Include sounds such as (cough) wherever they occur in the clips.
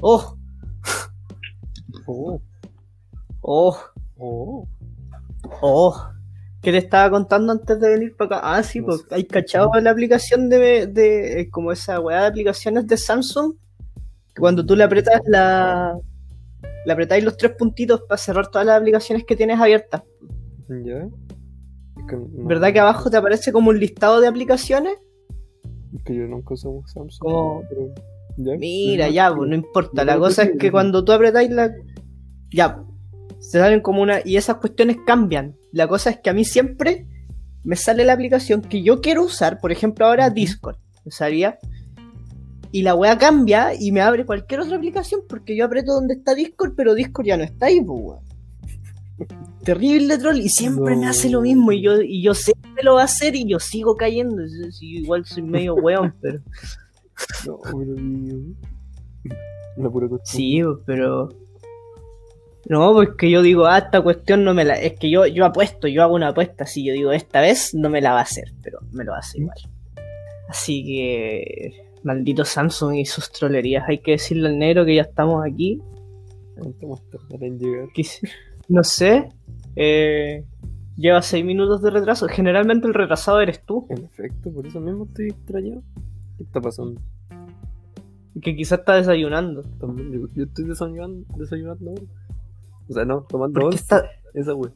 Oh, Oh, oh, oh. oh. ¿Qué te estaba contando antes de venir para acá? Ah, sí, No pues sé. hay cachado la aplicación de, de eh, como esa weá de aplicaciones de Samsung. Que cuando tú le apretas la. Le apretáis los tres puntitos para cerrar todas las aplicaciones que tienes abiertas. ¿Ya? Es que no- ¿Verdad que abajo te aparece como un listado de aplicaciones? Es que yo nunca uso Samsung. Como- pero- ¿Ya? Mira, ya, pues no importa. Yo La cosa es que cuando tú apretáis la. Ya, se salen como una. Y esas cuestiones cambian. La cosa es que a mí siempre me sale la aplicación que yo quiero usar. Por ejemplo, ahora Discord. Me salía. Y la wea cambia y me abre cualquier otra aplicación porque yo aprieto donde está Discord, pero Discord ya no está ahí, pues. (laughs) Terrible troll y siempre me hace lo mismo y yo, y yo sé que lo va a hacer y yo sigo cayendo. Sí, sí, igual soy medio weón, pero. No, pero. La pura costumbre. Sí, pero. No, porque yo digo, ah, esta cuestión no me la. Es que yo, yo apuesto, yo hago una apuesta así. Yo digo, esta vez no me la va a hacer, pero me lo hace igual. Así que. Maldito Samsung y sus trolerías. Hay que decirle al negro que ya estamos aquí. No sé. eh, lleva seis minutos de retraso. Generalmente el retrasado eres tú. En efecto, por eso mismo estoy extrañado. ¿Qué está pasando? Que quizás está desayunando. Yo, yo estoy desayunando, desayunando. O sea, no, tomando ¿Por qué once. está.? Esa wea.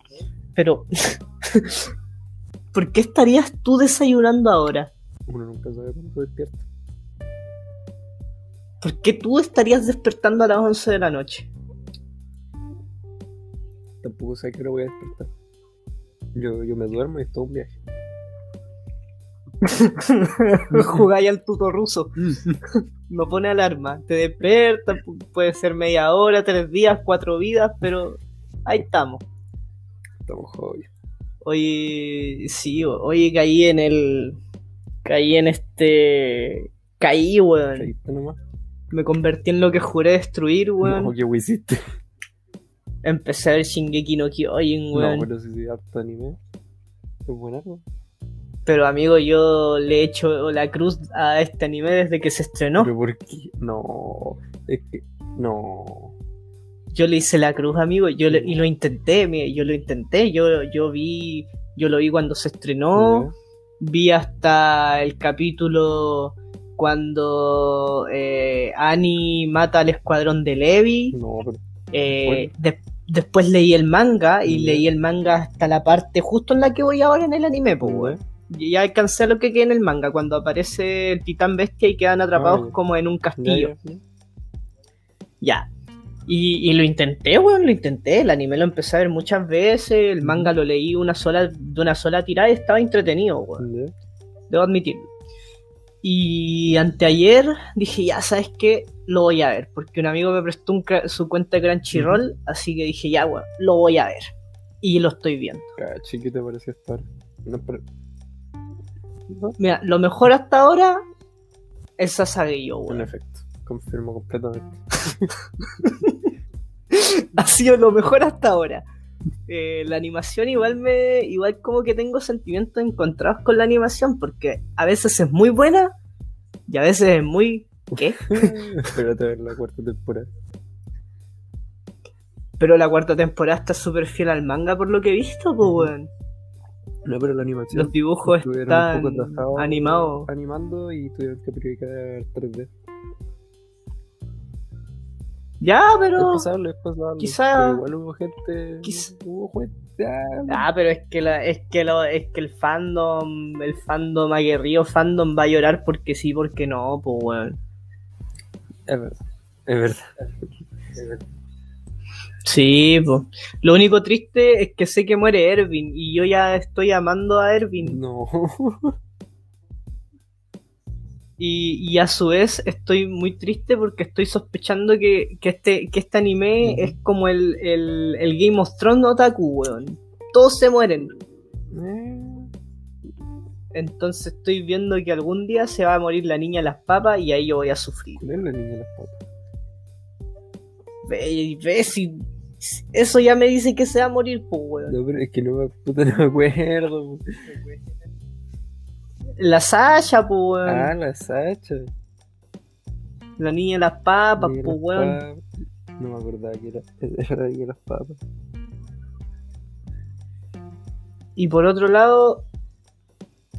Pero. (laughs) ¿Por qué estarías tú desayunando ahora? Uno nunca sabe cuándo despierta. ¿Por qué tú estarías despertando a las 11 de la noche? Tampoco sé qué hora voy a despertar. Yo, yo me duermo y es todo un viaje. (laughs) Jugáis al tuto ruso. No pone alarma. Te despierta, pu- puede ser media hora, tres días, cuatro vidas, pero ahí estamos. Estamos jodidos. Hoy sí, hoy caí en el. Caí en este. Caí, weón. Nomás. Me convertí en lo que juré destruir, weón. No, ¿qué hiciste? Empecé a ver Shingeki no Kyojin, No, weón. pero si sí, harto anime. Es buenardo. Pero amigo, yo le he hecho la cruz a este anime desde que se estrenó. Pero ¿por qué? No. Es que. No. Yo le hice la cruz, amigo, yo le- y lo intenté, mire, yo lo intenté, yo, yo vi, yo lo vi cuando se estrenó, vi hasta el capítulo cuando eh, Annie mata al escuadrón de Levi, No, pero. eh, de- después leí el manga y leí el manga hasta la parte justo en la que voy ahora en el anime, pues, weón. Y ya alcancé a lo que queda en el manga, cuando aparece el titán bestia y quedan atrapados como en un castillo. ya. Y, y lo intenté, weón, lo intenté. El anime lo empecé a ver muchas veces. El manga lo leí una sola, de una sola tirada y estaba entretenido, weón. Debo admitirlo. Y anteayer dije, ya, ¿sabes qué? Lo voy a ver. Porque un amigo me prestó un su cuenta de Crunchyroll. Así que dije, ya, weón, lo voy a ver. Y lo estoy viendo. ¿qué te pareció ahora? No, pero. Mira, lo mejor hasta ahora es Sasageyo, En weón. efecto, confirmo completamente. (laughs) ha sido lo mejor hasta ahora. Eh, la animación igual me. igual como que tengo sentimientos encontrados con la animación, porque a veces es muy buena y a veces es muy. ¿Qué? Espérate a ver la cuarta temporada. Pero la cuarta temporada está súper fiel al manga por lo que he visto, pues weón. No, pero la animación. Los dibujos están un poco atrasados animados. Animando y tuvieron que priorizar 3D. Ya, pero. pasable, pasable. quizá- Pero igual hubo gente. quizá- Hubo gente. ah, Ah, pero es que la, es que lo, es que el fandom, el fandom aguerrido fandom va a llorar porque sí, porque no, pues weón. Es verdad. Es verdad. Es verdad. Sí. Lo único triste es que sé que muere Erwin y yo ya estoy amando a Erwin. No. (laughs) Y, y a su vez estoy muy triste porque estoy sospechando que, que este, que este anime es como el, el, el Game of Thrones otaku, weón. Todos se mueren. Eh, Entonces estoy viendo que algún día se va a morir la niña de las papas y ahí yo voy a sufrir. ¿Cuál es la niña de las patas? Ve, ve si eso ya me dice que se va a morir, pues, weón. No, pero es que no me, puta, no me acuerdo. La Sasha, pues, weón. Ah, la Sacha. La niña de las papas, pues weón. No me acordaba que era, (laughs) era la niña de las papas. Y por otro lado,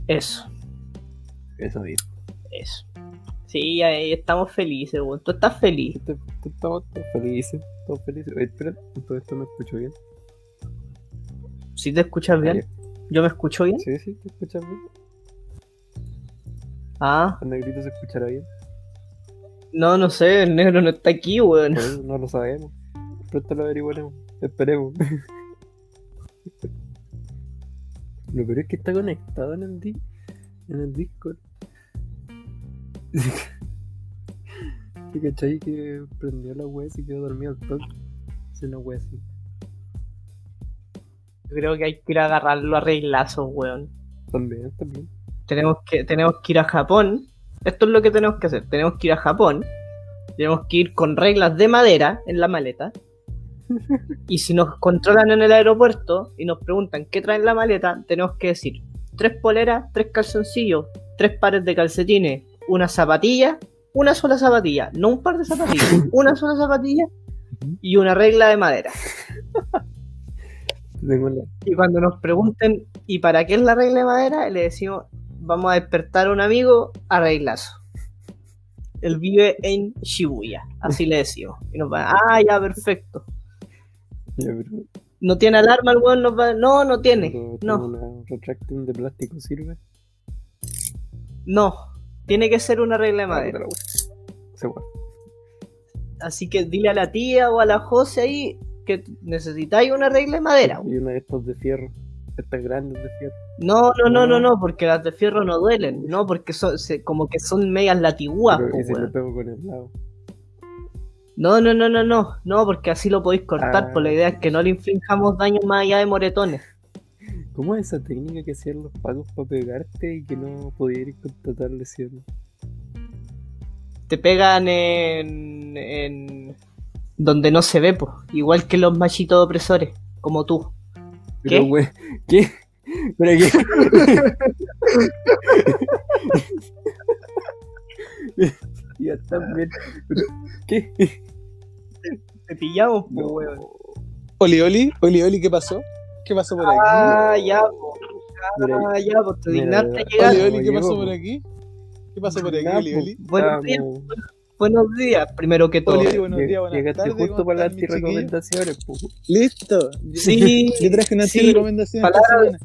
eso, Eso mismo. eso. Sí, ahí estamos felices, weón. Tú estás feliz. Estamos felices, todos felices. Oye, espera, todo esto me escucho bien. Si te escuchas bien, yo me escucho bien. Sí, sí, te escuchas bien. Ah, El negrito se escuchará bien. no, no sé, el negro no está aquí, weón. Eso no lo sabemos. Pronto lo averiguaremos. Esperemos. (laughs) Lo peor es que está conectado en el, di en el Discord. (laughs) ¿Te cachai que prendió la web y quedó dormido al toque? Es una web así. Yo creo que hay que ir a agarrarlo a reglazos, weón. También, también. Tenemos que, tenemos que ir a Japón. Esto es lo que tenemos que hacer. Tenemos que ir a Japón. Tenemos que ir con reglas de madera en la maleta. (laughs) Y si nos controlan en el aeropuerto y nos preguntan qué traen en la maleta, tenemos que decir tres poleras, tres calzoncillos, tres pares de calcetines, una zapatilla, una sola zapatilla, no un par de zapatillas, (laughs) una sola zapatilla y una regla de madera. (laughs) Y cuando nos pregunten, ¿y para qué es la regla de madera? Le decimos, vamos a despertar a un amigo a reglazo. Él vive en Shibuya, así le decimos. Y nos va, ah, ya, perfecto. ¿No tiene alarma el weón? Nos va, no, no tiene. No, retracting de plástico sirve. no. Tiene que ser una regla de Ah, madera. Así que dile a la tía o a la Jose ahí que necesitáis una regla de madera. Y una de estas de fierro. Estas grandes de fierro. No, no, no, no, no, porque las de fierro no duelen. No, porque son, como que son medias latiguas. Con el lado. No, no, no, no, no, no, porque así lo podéis cortar, Ah. pues la idea es que no le infringamos daños más allá de moretones. ¿Cómo es esa técnica que hacían los pagos para pegarte y que no podías ir contratar lesiones? Te pegan en, en donde no se ve, pues, igual que los machitos opresores, como tú. Pero, ¿Qué? güey, ¿qué? ¿Pero qué? (laughs) ya está bien. Pero, ¿Qué? Te pillamos, pues, No. weón. Oli, Oli, Oli, Oli, ¿qué pasó? ¿Qué pasó por aquí? Ah, ya, pues, Mira, ah, ya, pues te dignaste llegar. Oli, Oli, ¿qué pasó por po. aquí? ¿Qué pasó por aquí, Oli, po. Oli? Buenos días, Estábamos- buenos días, primero que todo. Oli, buenos días, buenas Llegaste tardes, justo ¿cómo para las recomendaciones, po. Listo. Sí, (laughs) Yo traje una sí, recomendación palabras-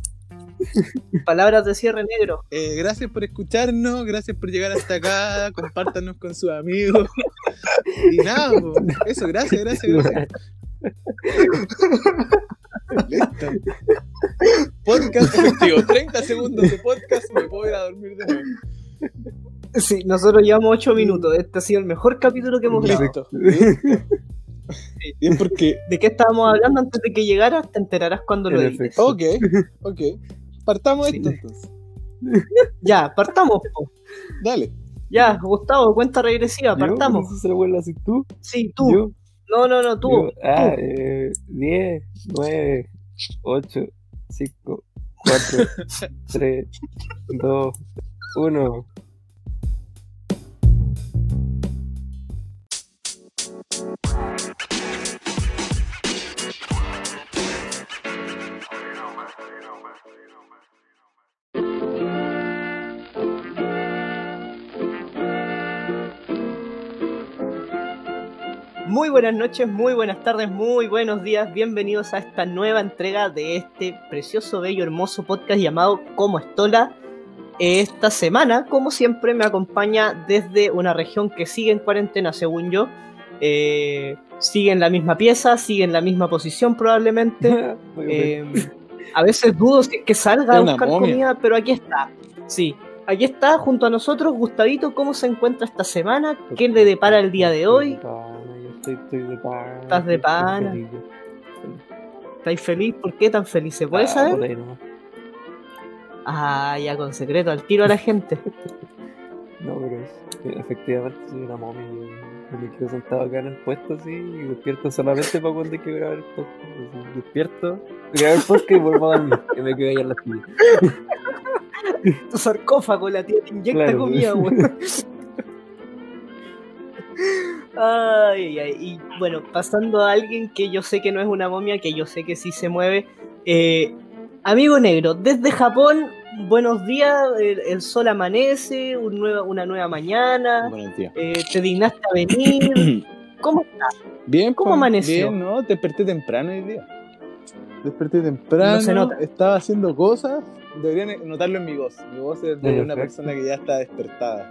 (laughs) palabras de cierre negro. Eh, gracias por escucharnos, gracias por llegar hasta acá, compártanos con sus amigos. (laughs) Y nada, po. eso, gracias, gracias, gracias. Listo. Podcast efectivo, 30 segundos de podcast, me puedo ir a dormir de nuevo. Sí, nosotros llevamos ocho minutos. Este ha sido el mejor capítulo que hemos grabado. Bien, porque. ¿De qué estábamos hablando antes de que llegaras? Te enterarás cuando lo efecto. Ok, ok. Partamos Sí. esto entonces. Ya, partamos. po. Dale. Ya, Gustavo, cuenta regresiva, ¿Yo? partamos. ¿No sé si se lo vuelvo a hacer tú? Sí, tú. ¿Yo? No, no, no, tú. Yo, ah, tú. eh, 10, 9, 8, 5, 4, 3, 2, 1. Muy buenas noches, muy buenas tardes, muy buenos días. Bienvenidos a esta nueva entrega de este precioso, bello, hermoso podcast llamado Como Estola. Esta semana, como siempre, me acompaña desde una región que sigue en cuarentena, según yo. Eh, sigue en la misma pieza, sigue en la misma posición probablemente. (laughs) Eh, a veces dudo si es que salga a buscar momia. comida, pero aquí está. Sí, aquí está junto a nosotros Gustavito. ¿Cómo se encuentra esta semana? ¿Qué le depara el día de hoy? Estoy, estoy de pana. Estás de feliz. ¿Estáis feliz? ¿Por qué tan feliz? ¿Se puede Ah, saber? por ahí nomás. Ah, ya con secreto, al tiro a la gente. (laughs) No, pero es- efectivamente soy una momia. Yo, yo me quedo sentado acá en el puesto así y despierto solamente para cuando hay que grabar el podcast. Así, despierto, grabo el podcast y vuelvo a dormir. Y me quedo ahí en la silla. (laughs) Tu sarcófago, la tía te inyecta Claro. comida, weón. (laughs) Ay, ay, y bueno, pasando a alguien que yo sé que no es una momia, que yo sé que sí se mueve. eh, amigo negro, desde Japón, buenos días, el, el sol amanece, un nueva- una nueva mañana, eh, te dignaste a venir. (coughs) ¿Cómo estás? Bien, ¿Cómo pues, amaneció? Bien, ¿no? Desperté temprano hoy día. Desperté temprano. No se nota. Estaba haciendo cosas. Deberían notarlo en mi voz. Mi voz es de una persona que ya está despertada.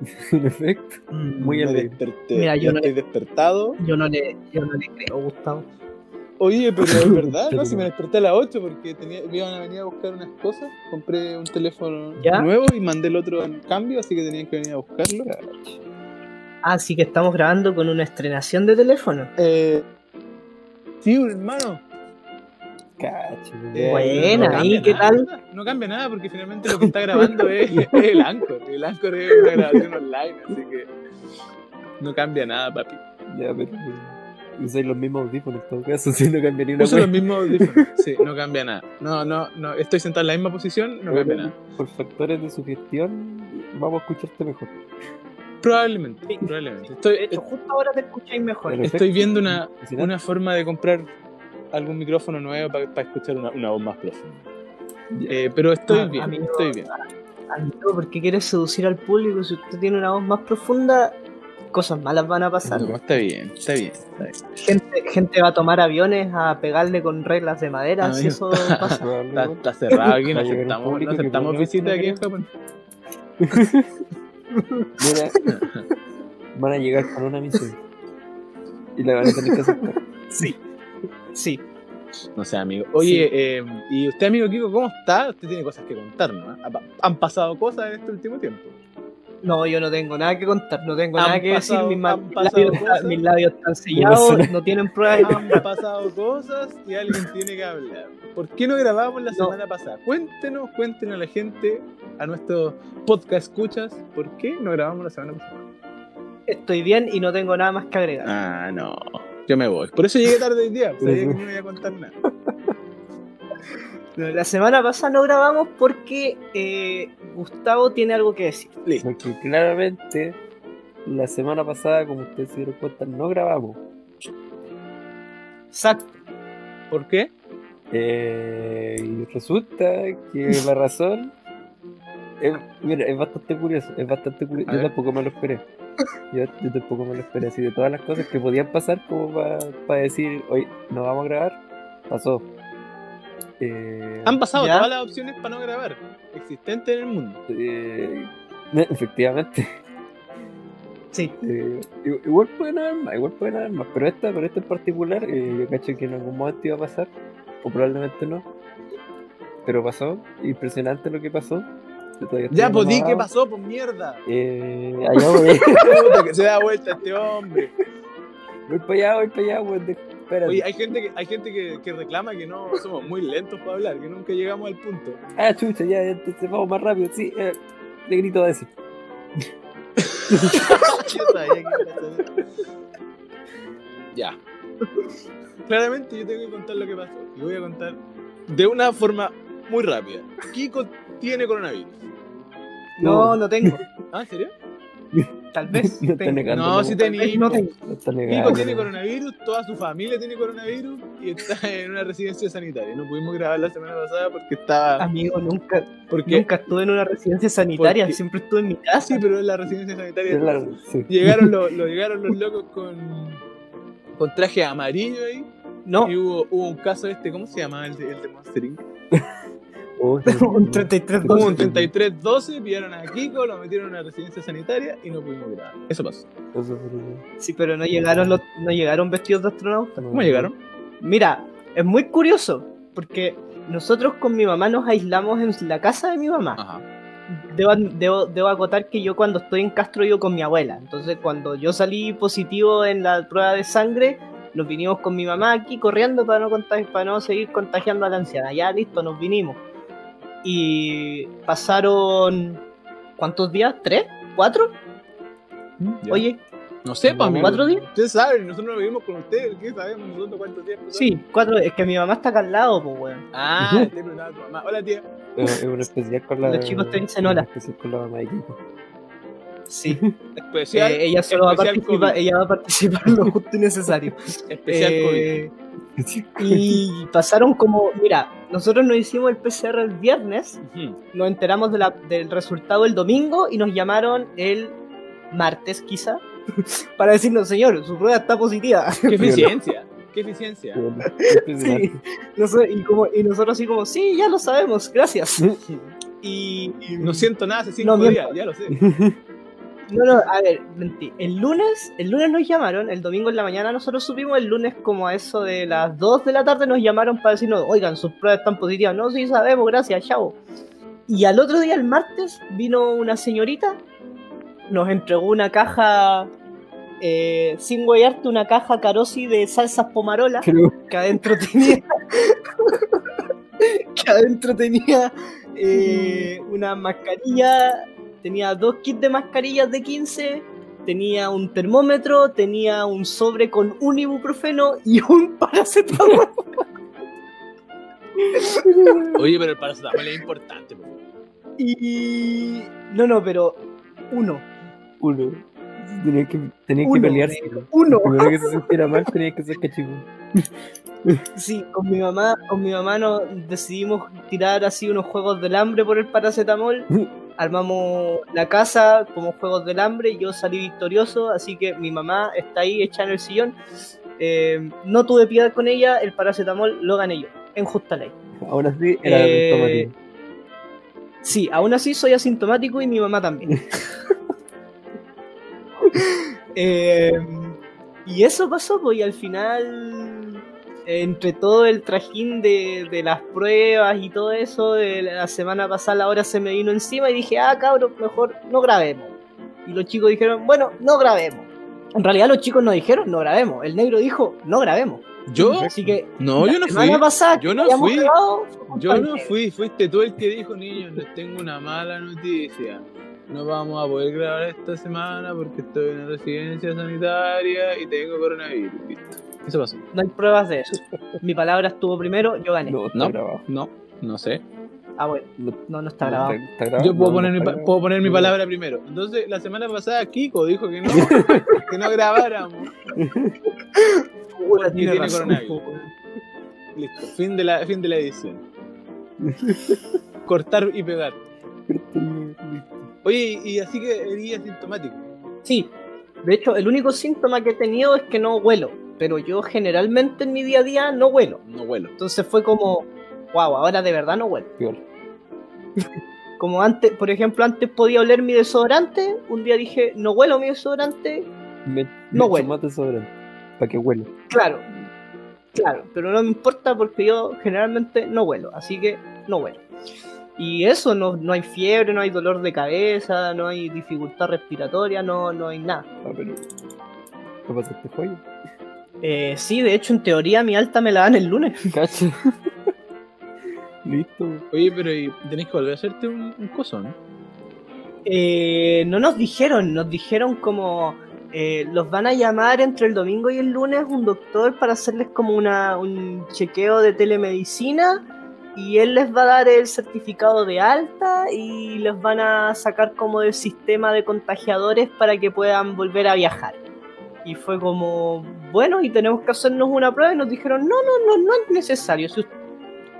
(laughs) En efecto. Muy Me alegre. desperté. Mira, ya yo no- estoy despertado. Yo no le, yo no le creo, Gustavo. Oye, pero es (laughs) verdad, ¿no? Si me desperté a las 8 porque tenía, me iban a venir a buscar unas cosas. Compré un teléfono ¿Ya? nuevo y mandé el otro en cambio, así que tenían que venir a buscarlo. Ah, sí que estamos grabando con una estrenación de teléfono. Eh, sí, hermano. Cacho. Eh, Buena, no ¿y cambia qué nada, tal? No cambia nada porque finalmente lo que está grabando es, (laughs) es el Anchor. El Anchor es una grabación online, así que no cambia nada, papi. Ya, pero. Usáis los mismos audífonos en todo caso, (laughs) si no cambiaría una Uso los mismos audífonos. (laughs) Sí, no cambia nada. No, no, no. Estoy sentado en la misma posición, no cambia nada. Por factores de sugestión, vamos a escucharte mejor. Probablemente, Sí. probablemente. De Estoy, hecho, justo ahora te escucháis mejor. Estoy viendo una, una forma de comprar algún micrófono nuevo para, escuchar una, una voz más profunda. Eh, pero estoy Ah, bien, amigo. estoy bien. Amigo, ¿por qué quieres seducir al público? Si usted tiene una voz más profunda, cosas malas van a pasar. No, está bien, está bien, está bien. Gente, gente va a tomar aviones a pegarle con reglas de madera, si eso pasa. (laughs) Está, está cerrado aquí, no Va a llegar un aceptamos, público no aceptamos visitas aquí en. Japón. (laughs) Mira, van a llegar con una misión. Y la van a tener que aceptar. Sí. Sí. No sé, amigo. Oye, eh, ¿y usted, amigo Kiko, cómo está? Usted tiene cosas que contarnos. ¿no? Han pasado cosas en este último tiempo. No, yo no tengo nada que contar, no tengo nada que pasado- decir. Mis, labios, mis labios están sellados, no tienen pruebas. Han pasado cosas y alguien tiene que hablar. ¿Por qué no grabamos la No. semana pasada? Cuéntenos, cuéntenos a la gente, a nuestros podcast escuchas, ¿por qué no grabamos la semana pasada? Estoy bien y no tengo nada más que agregar. Ah, no. Yo me voy. Por eso llegué tarde hoy día. Sabía que no me iba a contar nada. La semana pasada no grabamos porque eh, Gustavo tiene algo que decir. Listo. Porque claramente, la semana pasada, como ustedes se dieron cuenta, no grabamos. Exacto. ¿Por qué? Eh, y resulta que la razón es, mira, es bastante curioso, es bastante curioso. A Yo ver. tampoco me lo esperé. Yo, yo tampoco me lo esperé. Así de todas las cosas que podían pasar como para decir, hoy no vamos a grabar, pasó. Eh, Han pasado ¿Ya? todas las opciones para no grabar existentes en el mundo. eh, (laughs) efectivamente. Sí. Eh, igual pueden haber más, igual pueden haber más, pero esta, pero esta en particular, eh, yo cacho que en algún momento iba a pasar, o probablemente no, pero pasó, impresionante lo que pasó. Ya, pues di qué pasó, pues mierda. Eh, allá voy, (laughs) Puta, que se da vuelta este hombre. voy para allá, voy para allá, weón, espérate. Oye, hay gente que, hay gente que, que reclama que no somos muy lentos para hablar, que nunca llegamos al punto. Ah, chucha, ya, ya, entonces vamos más rápido, sí, eh, le grito a decir. Ya. Claramente yo tengo que contar lo que pasó. Y voy a contar de una forma muy rápida. Kiko tiene coronavirus. No, no tengo. ¿Ah, en serio? Tal vez. (laughs) No tengo. negando. No, si Tal vez tenía. no tengo. No Kiko tiene no. coronavirus, toda su familia tiene coronavirus y está en una residencia sanitaria. No pudimos grabar la semana pasada porque estaba. Amigo, nunca, Porque, nunca estuve en una residencia sanitaria, Porque- siempre estuve en mi casa. sí, pero en la residencia sanitaria. La- sí. Llegaron los, lo- llegaron los locos con, con traje amarillo ahí. No, Y hubo, hubo un caso este, ¿cómo se llamaba el de, el de Monster Inc? (laughs) Oh, un 33 Hubo un Sí. 33-12, pillaron a Kiko, lo metieron a una residencia sanitaria y no pudimos grabar. Eso pasó. Eso fue- Sí, pero no llegaron los, no llegaron vestidos de astronauta. ¿Cómo llegaron? Mira, es muy curioso, porque nosotros con mi mamá nos aislamos en la casa de mi mamá. Ajá. Debo, debo, debo acotar que yo cuando estoy en Castro vivo con mi abuela. Entonces cuando yo salí positivo en la prueba de sangre, nos vinimos con mi mamá aquí corriendo para no, para no seguir contagiando a la anciana. Ya listo, nos vinimos. Y pasaron... ¿Cuántos días? ¿Tres? ¿Cuatro? Ya. Oye, no sé, pues, amigo. ¿Cuatro días? Ustedes saben, nosotros no vivimos con ustedes. ¿Qué sabemos nosotros cuántos días? sí, cuatro. Es que mi mamá está acá al lado, pues, weón. Ah, te preguntaba a tu mamá. Hola, tía. Es es un especial con la. Los chicos te dicen hola. especial con la mamá de Kiko. Sí. (laughs) Especial. Eh, ella solo va a participar, COVID. ella va a participar en lo justo y necesario. Especial Eh, y pasaron como, mira, nosotros nos hicimos el PCR el viernes. Ujú. nos enteramos de la- del resultado el domingo y nos llamaron el martes quizá (laughs) para decirnos, señor, su prueba está positiva. Qué (laughs) eficiencia. Qué eficiencia. Sí. Y, como, y nosotros así como, sí, ya lo sabemos, gracias. Y, y- No siento nada hace cinco No, días, miento. ya lo sé. No, no, a ver, mentí. El lunes, el lunes nos llamaron, el domingo en la mañana nosotros supimos, el lunes como a eso de las 2 de la tarde nos llamaron para decirnos, oigan, sus pruebas están positivas. No, sí sabemos, gracias, chao. Y al otro día, el martes, vino una señorita, nos entregó una caja, eh, sin guayarte, una caja carosi de salsas pomarola, Creo que adentro tenía... (laughs) que adentro tenía eh, una mascarilla, tenía dos kits de mascarillas de 15, tenía un termómetro, tenía un sobre con un ibuprofeno y un (laughs) paracetamol. Oye, pero el paracetamol es importante. po. Y... No, no, pero uno. uno. Tenía que, tenía que Uno, pelearse. negro, uno. Primero que se sintiera mal tenía que ser cachipún. Sí, con mi mamá, con mi mamá nos decidimos tirar así unos juegos del hambre por el paracetamol. (laughs) Armamos la casa como juegos del hambre y yo salí victorioso, así que mi mamá está ahí hecha en el sillón. Eh, no tuve piedad con ella, el paracetamol lo gané yo, en justa ley. Aún así era Eh, automático. Sí, aún así soy asintomático y mi mamá también. (laughs) Eh, y eso pasó, pues, y al final, entre todo el trajín de, de las pruebas y todo eso, de la semana pasada la hora se me vino encima y dije, ah, cabrón, mejor no grabemos. Y los chicos dijeron, bueno, no grabemos. En realidad los chicos no dijeron, no grabemos. El negro dijo, no grabemos. ¿Yo? Así que No, yo no fui. pasada Yo no fui. grabado, Yo no fui, fuiste tú el que dijo, niños, les tengo una mala noticia. No vamos a poder grabar esta semana porque estoy en una residencia sanitaria y tengo coronavirus. Eso pasó. No hay pruebas de eso. Mi palabra estuvo primero, yo gané. No, No. grabado. No, no sé. Ah, bueno, No, no, está grabado. está grabado. Yo puedo No, poner, no mi, puedo poner mi palabra primero. Entonces, la semana pasada Kiko dijo que no, (laughs) que no grabáramos. (laughs) Tiene tiene coronavirus. Listo, fin de la, fin de la edición. (laughs) Cortar y pegar. Oye, y, y así que eres asintomático. Sí, de hecho, el único síntoma que he tenido es que no huelo. Pero yo generalmente en mi día a día no huelo. No huelo. Entonces fue como, wow, ahora de verdad no huelo. Peor. (laughs) Como antes, por ejemplo, antes podía oler mi desodorante. Un día dije, no huelo mi desodorante. Me, No tomate sobrante. Para que huela. Claro, claro, pero no me importa porque yo generalmente no huelo. Así que no huelo. Y eso, no, no hay fiebre, no hay dolor de cabeza, no hay dificultad respiratoria, no, no hay nada. Ah, pero. ¿Qué pasaste joya? Eh, sí, de hecho, en teoría mi alta me la dan el lunes. (laughs) Cacha. (laughs) Listo. Oye, pero y tenés que volver a hacerte un, un coso, ¿no? Eh, no nos dijeron, nos dijeron como eh, los van a llamar entre el domingo y el lunes un doctor para hacerles como una, un chequeo de telemedicina y él les va a dar el certificado de alta y les van a sacar como del sistema de contagiadores para que puedan volver a viajar. Y fue como, bueno, y tenemos que hacernos una prueba y nos dijeron, no, no, no, no es necesario. Si,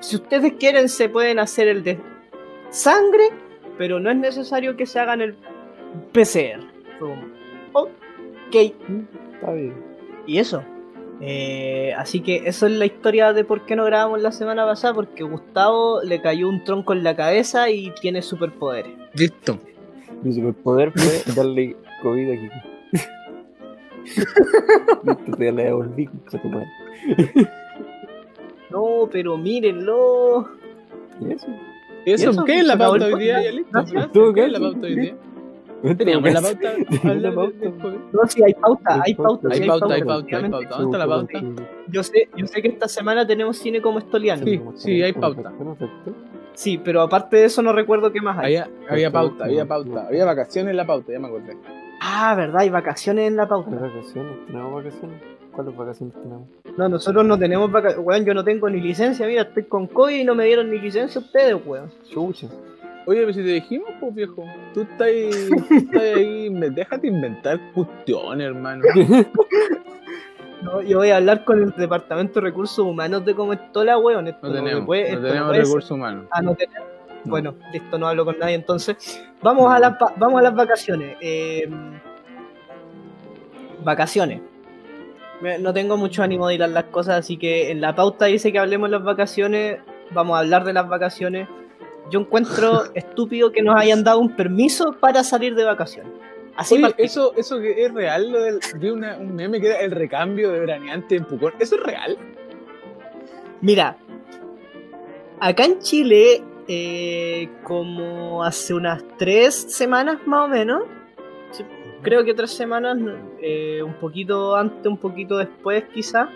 si ustedes quieren se pueden hacer el de sangre, pero no es necesario que se hagan el PCR. Fue como, ok. Está bien. Y eso. Eh, así que eso es la historia de por qué no grabamos la semana pasada, porque Gustavo le cayó un tronco en la cabeza y tiene superpoderes. Listo. Mi superpoder fue darle COVID a Kiko. Listo, (laughs) te la devolví, tu madre. (laughs) No, pero mírenlo. ¿Y eso? ¿Eso? eso? ¿Qué es la pauta hoy día? Todo ¿Qué es la pauta hoy día? Teníamos la pauta. (laughs) No, sí, hay pauta, hay pauta. Hay pauta, hay pauta, hay pauta. ¿Dónde está la pauta? Yo sé, yo sé que esta semana tenemos cine como estoliano. Sí, sí, hay pauta. Perfecto. Sí, pero aparte de eso no recuerdo qué más hay. Había, había pauta, había pauta. Había vacaciones en la pauta, ya me acordé. Ah, verdad, hay vacaciones en la ¿Qué pauta. vacaciones? ¿Tenemos vacaciones? ¿Cuáles vacaciones tenemos? No, nosotros no tenemos vacaciones. Weón, yo no tengo ni licencia. Mira, estoy con COVID y no me dieron ni licencia ustedes, weón. Chucha. Oye, pero si te dijimos, pues viejo, tú estás ahí, (laughs) estás ahí me- déjate inventar cuestiones, hermano. (laughs) No, yo voy a hablar con el Departamento de Recursos Humanos de cómo es toda la weón. Esto No tenemos, puede- no tenemos recursos humanos. Ah, no tenemos. Bueno, listo, no hablo con nadie entonces. Vamos a las, va- vamos a las vacaciones. Eh, vacaciones. No tengo mucho ánimo de ir a las cosas, así que en la pauta dice que hablemos de las vacaciones. Vamos a hablar de las vacaciones. Yo encuentro (laughs) estúpido que nos hayan dado un permiso para salir de vacaciones. Así Oye, eso, eso que es real, lo del, vi una- un meme que era el recambio de veraneante en Pucón. ¿Eso es real? Mira, acá en Chile, eh, como hace unas tres semanas más o menos, creo que tres semanas, eh, un poquito antes, un poquito después quizá,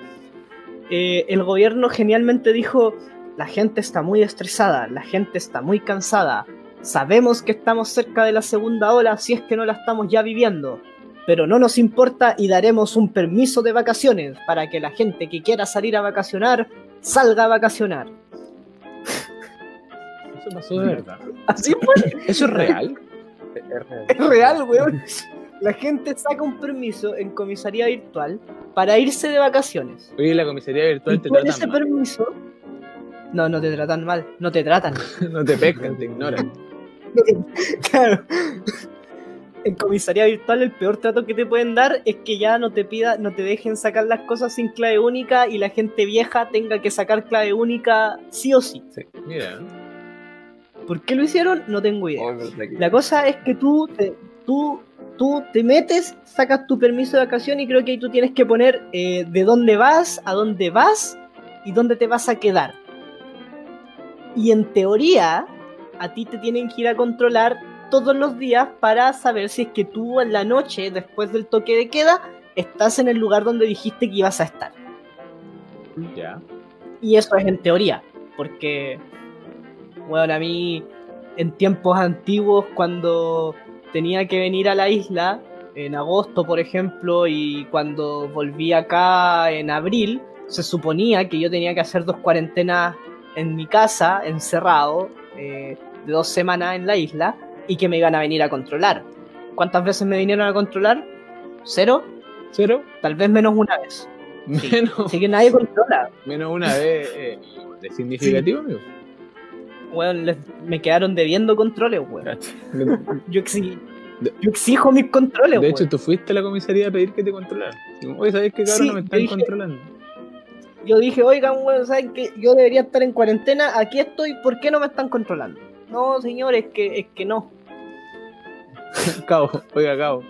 eh, el gobierno genialmente dijo, la gente está muy estresada, la gente está muy cansada, sabemos que estamos cerca de la segunda ola si es que no la estamos ya viviendo. Pero no nos importa y daremos un permiso de vacaciones para que la gente que quiera salir a vacacionar salga a vacacionar. Eso pasó de verdad. Así fue. ¿Eso es real? Es real. Weón. La gente saca un permiso en comisaría virtual para irse de vacaciones. Oye, la comisaría Y virtual te por ese tratan mal. permiso. No, no te tratan mal. No te tratan. (laughs) No te pescan, te ignoran. (laughs) claro. En comisaría virtual el peor trato que te pueden dar es que ya no te pida, no te dejen sacar las cosas sin clave única y la gente vieja tenga que sacar clave única sí o sí. Mira, ¿Por qué lo hicieron? No tengo idea. Oh, La cosa es que tú te, tú, tú te metes, sacas tu permiso de vacación y creo que ahí tú tienes que poner eh, de dónde vas, a dónde vas y dónde te vas a quedar. Y en teoría, a ti te tienen que ir a controlar todos los días para saber si es que tú en la noche, después del toque de queda, estás en el lugar donde dijiste que ibas a estar. ya. Y eso es en teoría, porque, bueno, a mí en tiempos antiguos, cuando tenía que venir a la isla, en agosto, por ejemplo, y cuando volví acá en abril, se suponía que yo tenía que hacer dos cuarentenas en mi casa, encerrado, eh, de dos semanas en la isla, y que me iban a venir a controlar. ¿Cuántas veces me vinieron a controlar? ¿Cero? ¿Cero? Tal vez menos una vez. (laughs) Menos, Así que nadie controla. menos una vez. Eh, ¿Es significativo, amigo? Weón, les- me quedaron debiendo controles, weón. Yo, exi- De- yo exijo mis controles, de weón. hecho, tú fuiste a la comisaría a pedir que te controlaran. Oye, ¿sabes qué, cabrón? Sí, no me están dije- controlando. Yo dije, oigan, weón, ¿saben que Yo debería estar en cuarentena, aquí estoy, ¿por qué no me están controlando? No, señores, es que, es que no. (laughs) Cabo, oiga, cabo.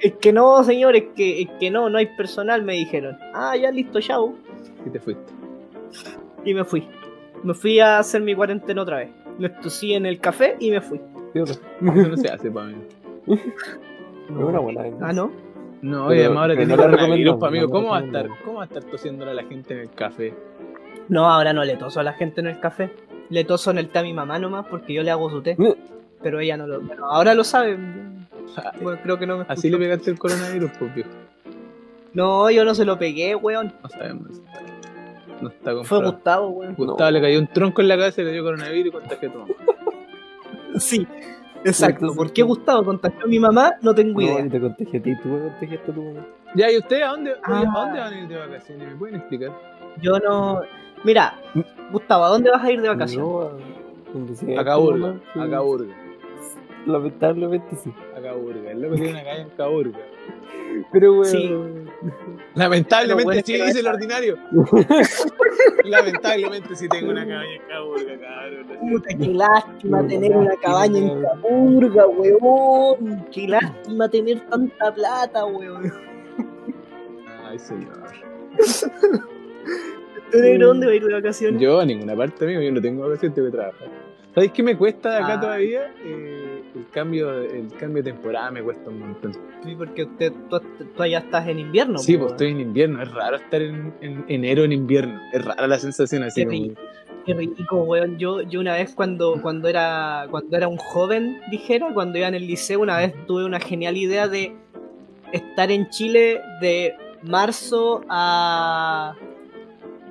Es que no, señores, es que, es que no, no hay personal, me dijeron. Ah, ya listo, chao. Y te fuiste. Y me fui. Me fui a hacer mi cuarentena otra vez. Me tosí en el café y me fui. No se hace, pa' mí. Es una buena idea. Ah, ¿no? No, Pero- oye, además ahora tiene no coronavirus, amigo. no la ¿Cómo va a estar? ¿Cómo va a estar tosiéndole a la gente en el café? No, ahora no le toso a la gente en el café. Le toso en el té a mi mamá nomás porque yo le hago su té. Pero ella no lo. Bueno, ahora lo sabe. Bueno, creo que no me Así le pegaste el coronavirus, pues, viejo. No, yo no se lo pegué, weón. No sabemos. No está comprado. Fue Gustavo, weón. Gustavo le cayó un tronco en la cabeza y le dio coronavirus y contagió a tu mamá. Sí, exacto. ¿Por qué Gustavo contagió a mi mamá? No tengo No, idea. te contagié a ti, tú me contagiaste a tu mamá. Ya, ¿y ustedes a dónde, Ah. ¿a dónde van a ir de vacaciones? ¿Me pueden explicar? Yo no. Mira, Gustavo, ¿a dónde vas a ir de vacaciones? No, a sea A Caburga. Lamentablemente sí. Caburga. El loco tiene una calle en Caburga. Pero bueno. Sí. Lamentablemente bueno sí, dice el ordinario. (laughs) Lamentablemente sí tengo una cabaña en Caburga, cabrón. Puta, qué lástima tener una cabaña en weón. Capurga, weón. Qué lástima tener tanta plata, weón. Ay, señor. ¿Tú negro dónde va a ir de vacaciones? Yo a ninguna parte, amigo, yo no tengo vacaciones, tengo que trabajar. ¿Sabes qué me cuesta de acá Ah. todavía? Eh, el, cambio, el cambio de temporada me cuesta un montón. Sí, porque usted, tú, tú allá estás en invierno. sí, pues estoy en invierno. Es raro estar en, en enero en invierno. Es rara la sensación así Qué como. rico. Qué rico, weón. Yo, yo una vez cuando, cuando era cuando era un joven, dijera, cuando iba en el liceo, una vez tuve una genial idea de estar en Chile de marzo a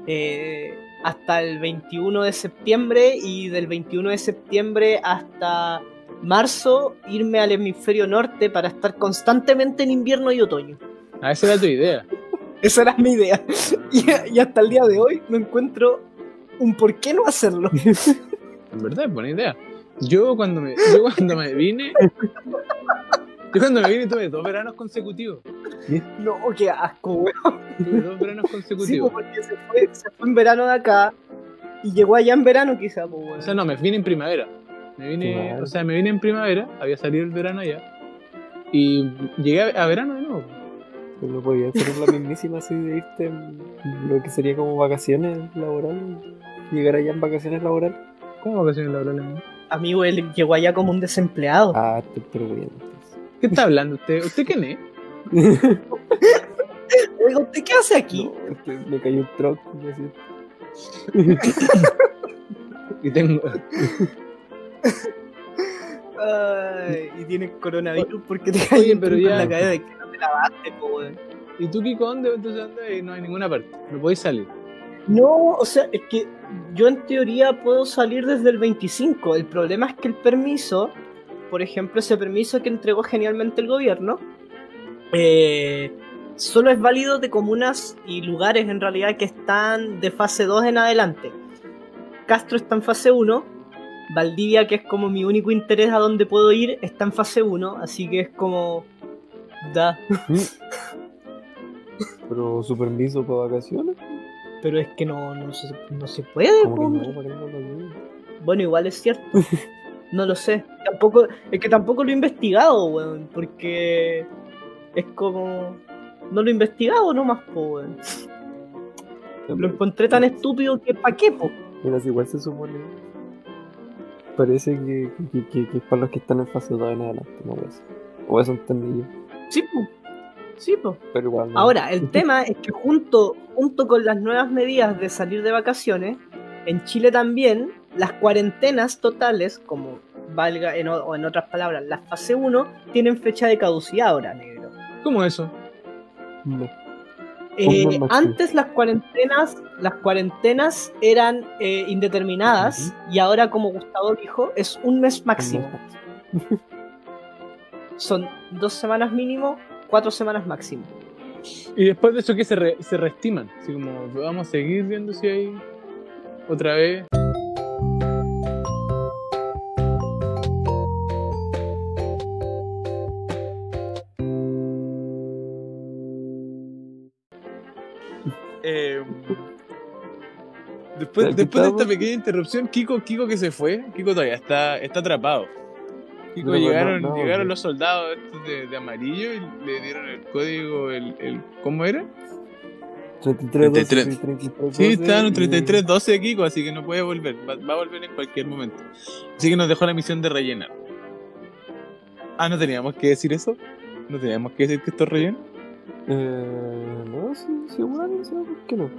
eh, hasta el 21 de septiembre y del 21 de septiembre hasta marzo irme al hemisferio norte para estar constantemente en invierno y otoño. Ah, esa era tu idea. Esa era mi idea. (laughs) Y, y hasta el día de hoy no encuentro un por qué no hacerlo. (laughs) En verdad es buena idea. Yo cuando me, yo cuando me vine. Yo cuando me vine tuve dos veranos consecutivos. No, qué asco, weón. Tuve dos veranos Sí, consecutivos. pues, porque se fue, se fue en verano de acá y llegó allá en verano quizá, pues, weón. O sea, no, me vine en primavera. Me vine, o sea, me vine en primavera, había salido el verano allá. Y llegué a, a verano de nuevo. Pero no podía ser la mismísima así de irte en lo que sería como vacaciones laborales. Llegar allá en vacaciones laborales. ¿Cómo vacaciones laborales? Amigo, él llegó allá como un desempleado. Ah, te bien. ¿Qué está hablando usted? ¿Usted quién es? ¿usted qué hace aquí? No, este, me cayó un así. (laughs) Y tengo. (laughs) Ay, y tienes coronavirus porque te cayó pero ya- en la cabeza de que no te lavaste, po, weón. ¿Y tú, Kiko, dónde? Entonces. No hay ninguna parte. No podéis salir. No, o sea, es que yo en teoría puedo salir desde el 25. El problema es que el permiso, por ejemplo, ese permiso que entregó genialmente el gobierno, eh, solo es válido de comunas y lugares en realidad que están de fase 2 en adelante. Castro está en fase 1. Valdivia, que es como mi único interés a donde puedo ir, está en fase 1. Así que es como... Da. (laughs) Pero su permiso para vacaciones. Pero es que no, no, se, no se puede, no. Bueno, igual es cierto. (laughs) No lo sé. Tampoco, es que tampoco lo he investigado, weón. Porque es como. No lo he investigado nomás, po, weón. Lo encontré tan estúpido que pa' qué, po. Mira, si igual se supone. Parece que, que, que- que es para los que están en fase 2 en adelante, no eso. O eso entendí yo. Sí, po. Sí, po. Pero igual. no. Ahora, el (laughs) tema es que junto, junto con las nuevas medidas de salir de vacaciones, en Chile también las cuarentenas totales, como valga en, o- o en otras palabras, las fase 1, tienen fecha de caducidad ahora, negro. ¿Cómo eso? No. Eh, antes las cuarentenas, las cuarentenas eran eh, indeterminadas y ahora, como Gustavo dijo, es un mes máximo. (laughs) Son dos semanas mínimo, cuatro semanas máximo. Y después de eso, ¿qué se, re- se reestiman? Así como, vamos a seguir viendo si hay otra vez. Eh, después, después de esta pequeña interrupción, Kiko, Kiko que se fue, Kiko todavía está, está atrapado. Kiko, No, llegaron, no, llegaron no. los soldados estos de, de amarillo y le dieron el código, el, el ¿cómo era? 33, 12, 33. 33, Sí, 12, estaban y- 33-12 de Kiko, así que no puede volver. Va, va a volver en cualquier momento. Así que nos dejó la misión de rellenar. Ah, ¿no teníamos que decir eso? ¿No teníamos que decir que esto es relleno? Eh, no, sí, sí, igual, no sé por qué no.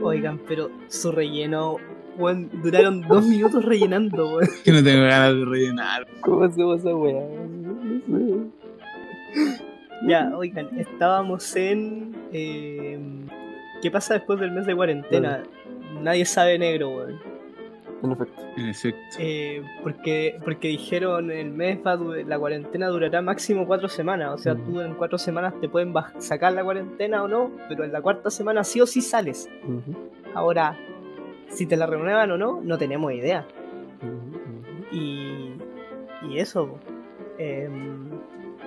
Oigan, pero su relleno, weón, duraron dos minutos rellenando, weón. (laughs) Que no tengo ganas de rellenar. ¿Cómo hacemos esa weá? No sé. Ya, oigan, estábamos en. eh, ¿Qué pasa después del mes de cuarentena? Nadie sabe negro, weón. En efecto. En efecto. Eh, porque, porque dijeron el mes va la cuarentena durará máximo cuatro semanas. O sea, Ujú. tú en cuatro semanas te pueden sacar la cuarentena o no, pero en la cuarta semana sí o sí sales. Ahora, si te la renuevan o no, no tenemos idea. Y, y eso. Em,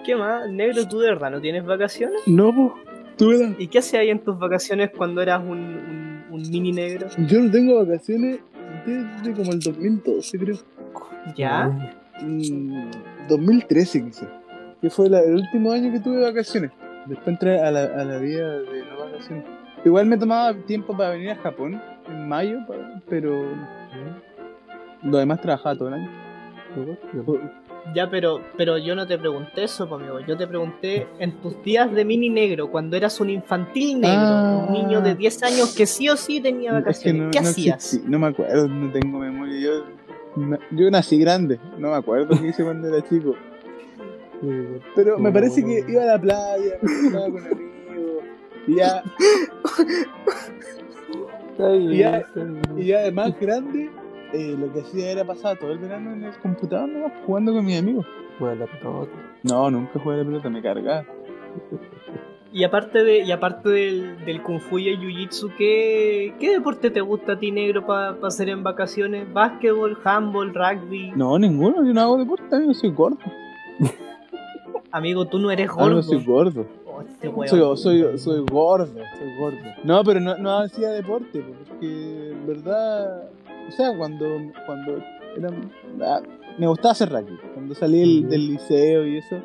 ¿Qué más? Negro, ¿tú de verdad no tienes vacaciones? No, pues. ¿Y qué hacías ahí en tus vacaciones cuando eras un, un- un mini negro? Yo no tengo vacaciones desde como el 2012, creo. ¿Ya? Mm, 2013 quizás. Que fue la- el último año que tuve vacaciones. Después entré a la, a la vida de no vacaciones. Igual me tomaba tiempo para venir a Japón en mayo, pero lo demás trabajaba todo el año. Ya, pero, pero yo no te pregunté eso, amigo. Yo te pregunté en tus días de mini negro, cuando eras un infantil negro, Ah. un niño de 10 años que sí o sí tenía Es que vacaciones. no, ¿Qué no hacías? existí, no me acuerdo, no tengo memoria. Yo, na- yo nací grande, no me acuerdo qué hice cuando era chico. Pero me No. parece que iba a la playa, me juntaba con amigos. Y ya. (laughs) Y ya-. Y ya de más grande, eh, lo que hacía era pasar todo el verano en el computador nomás, jugando con mis amigos. Juega la pelota. No, nunca jugué a la pelota, me cargaba. Y aparte de, y aparte del, del Kung Fu y el Jiu Jitsu, ¿qué, ¿qué deporte te gusta a ti, negro, para hacer en vacaciones? ¿Básquetbol, handball, rugby? No, ninguno, yo no hago deporte, amigo, soy gordo. Amigo, tú no eres gordo. soy gordo. Oh, este. Soy, soy, soy gordo, soy gordo. No, pero no, no hacía deporte, porque en verdad, o sea, cuando, cuando era, ah, me gustaba hacer rugby, cuando salí del, del liceo y eso,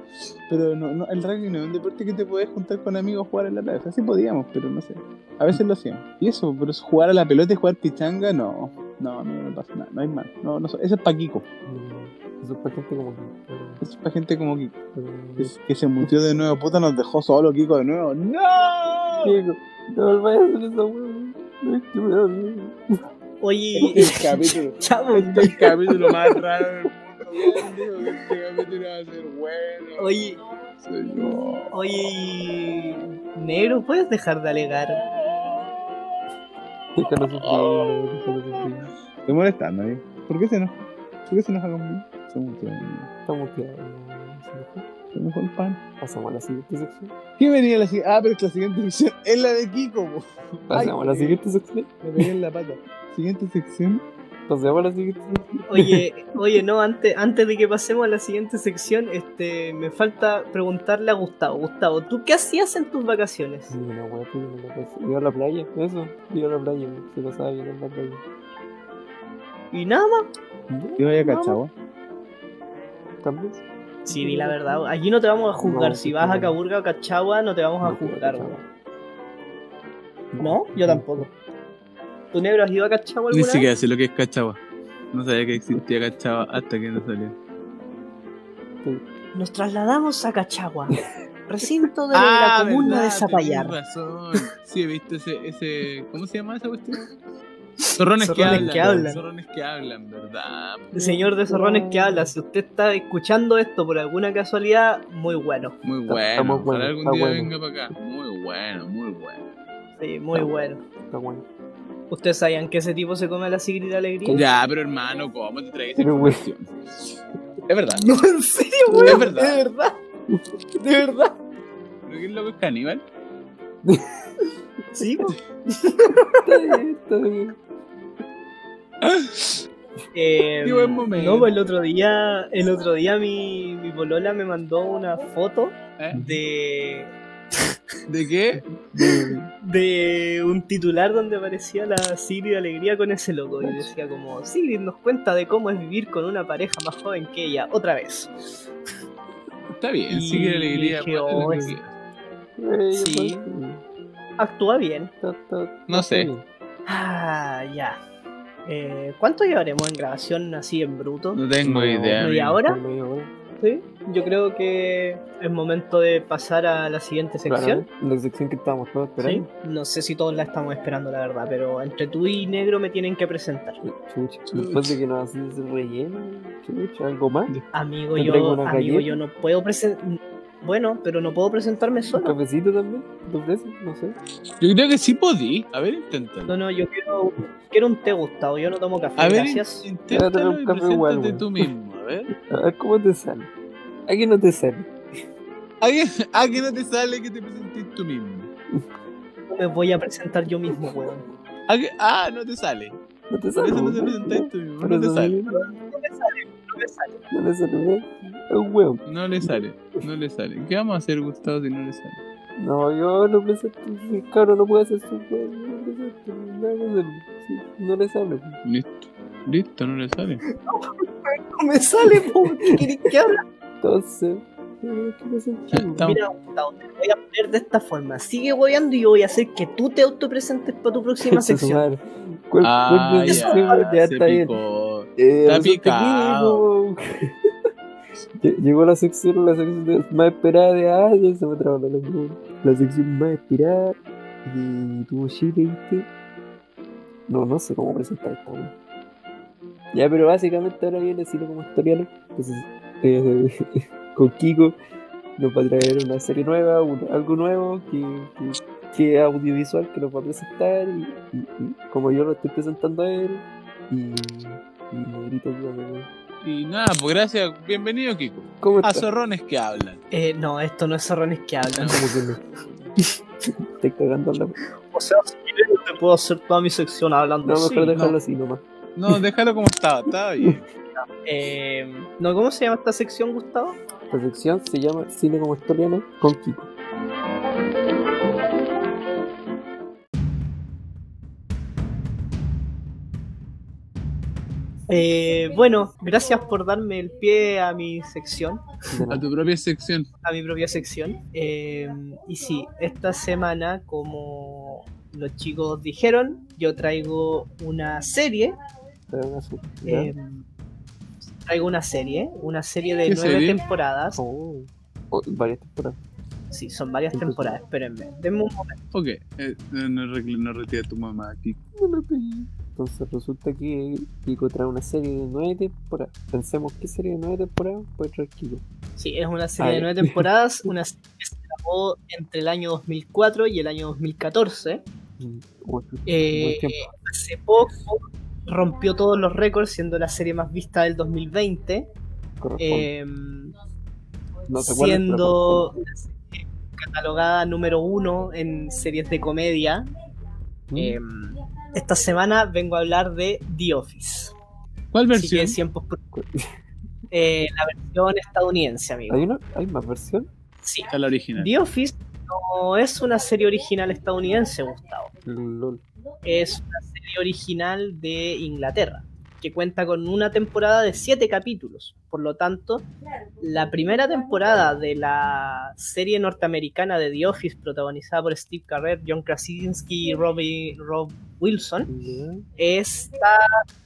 pero no, no, el rugby no es un deporte que te puedes juntar con amigos a jugar en la plaza, así podíamos, pero no sé, a veces lo hacíamos. Y eso, pero jugar a la pelota y jugar pichanga, no, no, no, no pasa nada, no hay más, no, no, eso es para Kiko, Mm, Eso es para gente como que. eso es para gente como Kiko, que, que se mutió de nuevo, puta, nos dejó solo Kiko de nuevo, ¡no! Diego, no vayas a hacer esa weón. No Oye, Este es el capítulo. (laughs) chavo, Este es el capítulo más raro del mundo, este capítulo va a ser bueno. oye, oye, negro, ¿puedes dejar de alegar? Déjalo sufrir, déjalo sufrir. Estoy molestando, ¿eh? ¿Por qué se enoja? ¿Por qué se enoja conmigo? Se mutió. Está no el pan. Pasamos a la siguiente sección. ¿Qué venía la siguiente? Ah, pero es que la siguiente sección es la de Kiko, po. Pasamos a la siguiente sección. Me pegué en la pata. Siguiente sección. Pasamos a la siguiente sección. Oye, oye, no, antes, antes de que pasemos a la siguiente sección, este, me falta preguntarle a Gustavo. Gustavo, ¿tú qué hacías en tus vacaciones? Sí, una wea, tío, una cosa. Iba a la playa, eso. Iba a la playa, se pasaba bien en la playa. ¿Y nada más? Yo vaya No. cachagua. También. Sí, di la verdad. Allí no te vamos a juzgar. No, si vas a. Caburga o Cachagua, no te vamos a No, juzgar. ¿No? Yo tampoco. ¿Tu negro has ido a Cachagua Ni alguna siquiera vez? sé lo que es cachagua. No sabía que existía cachagua hasta que no salió. Nos trasladamos a Cachagua. (laughs) Recinto de la comuna de Zapallar. Tienes razón. Sí, he visto ese, ese. ¿Cómo se llama esa cuestión? Zorrones, que, hablan, que hablan. Zorrones que hablan, ¿verdad? El señor de Zorrones que habla. Si usted está escuchando esto por alguna casualidad, muy bueno. Muy bueno. está muy Ojalá bueno, algún está día bueno. venga para acá. Muy bueno, muy bueno. Sí, muy bueno. Está bueno. ¿Ustedes sabían que ese tipo se come la sigrita alegría? Ya, pero hermano, ¿cómo te traes esa güey. Es verdad. (laughs) No, en serio, Es weón. verdad. De verdad. De verdad. ¿Pero qué loco es caníbal? Sí, po. (laughs) Está bien, está bien. Eh, Qué buen momento. No, pues el otro día, el otro día mi, mi polola me mandó una foto ¿Eh? de, ¿De qué? de un titular donde aparecía la Sigrid Alegría con ese logo y decía como Sigrid nos cuenta de cómo es vivir con una pareja más joven que ella, otra vez. Está bien, Y la alegría. dije, oh, es- Sí. Actúa bien. No sé. Ah, ya. Eh, ¿Cuánto llevaremos en grabación así en bruto? No tengo No, idea. ¿media hora? Sí. Yo creo que es momento de pasar a la siguiente sección. Claro, la sección que estábamos todos Sí, esperando. no sé si todos la estamos esperando, la verdad, pero entre tú y Negro me tienen que presentar. Chucha, después de que nos haces ese relleno, chucha, algo más. Amigo, yo, amigo, galleta. yo no puedo presentar. Bueno, pero no puedo presentarme ¿Un solo. cafecito también? ¿Te ofreces? No sé. Yo creo que sí podí. A ver, inténtalo. No, no, yo quiero, quiero un té, Gustavo. Yo no tomo café, A ver, gracias. inténtalo un café igual, preséntate güey. tú mismo. A ver. A ver cómo te sale. Aquí no te sale. ¿A qué, a qué no te sale que te presentes tú mismo? No me voy a presentar yo mismo, weón. ¿A qué- Ah, no te sale. No te Por sale. eso no te presentas tú mismo. No te sale. no No me sale, no me sale. no le sale. Es un huevo. No le sale. No le sale. ¿Qué vamos a hacer, Gustavo, si no le sale? No, yo lo presento. Cabro no puede hacer su huevo. No, le sale. Listo. Listo, no le sale. No me sale, po. ¿Qué querés que hable? Entonces, eh, Mira, voy a poner de esta forma. Sigue hueveando y yo voy a hacer que tú te autopresentes para tu próxima sección. madre. ¿Cuál, Ah, cuál ya, ya se está bien. Eh, Está picado. (laughs) Llegó la sección, la sección de- más esperada de ya se me trabó la lengua. La sección más esperada y tuvo Chile, ¿viste? No, no sé cómo presentar esta weá. Ya, pero básicamente ahora viene así como historial. Entonces, eh, (laughs) con Kiko nos va a traer una serie nueva, un- algo nuevo que, que, que es audiovisual que nos va a presentar y, y- y como yo lo estoy presentando a él y, y Negrito ayúdame. Y nada, pues gracias. Bienvenido, Kiko. ¿Cómo A zorrones que hablan. Eh, no, esto no es zorrones que hablan. (laughs) ¿Cómo que no? Estoy cagando la... O sea, si quieres, te puedo hacer toda mi sección hablando No, mejor dejarlo ¿no? así nomás. No, déjalo como estaba, estaba bien. Eh, no, ¿Cómo se llama esta sección, Gustavo? La sección se llama Cine como historiano con Kiko. Eh, bueno, gracias por darme el pie a mi sección, A tu propia sección. a mi propia sección. Eh, y sí, esta semana, como los chicos dijeron, yo traigo una serie. Eh, traigo una serie, una serie de ¿Qué nueve serie? temporadas. Oh. Oh, varias temporadas. Sí, son varias temporadas, espérenme. Denme un momento. Ok, eh, no, no, no retira tu mamá, Kiko. Entonces resulta que Kiko trae una serie de nueve temporadas. Pensemos qué serie de nueve temporadas puede traer Kiko. Sí, es una serie de nueve temporadas, (laughs) una serie que se grabó entre el año 2004 y el año 2014. Mm, Eh, hace poco rompió todos los récords, siendo la serie más vista del 2020, corresponde. eh, no siendo la serie catalogada número uno en series de comedia. corresponde. Eh, esta semana vengo a hablar de The Office. ¿Cuál Así que versión? eh, la versión estadounidense, amigo. ¿Hay, una, ¿Hay más versión? Sí. La original. The Office no es una serie original estadounidense, Gustavo. LOL. Es una serie original de Inglaterra, que cuenta con una temporada de siete capítulos. Por lo tanto, la primera temporada de la serie norteamericana de The Office, protagonizada por Steve Carell, John Krasinski y Robbie, Rob Wilson, está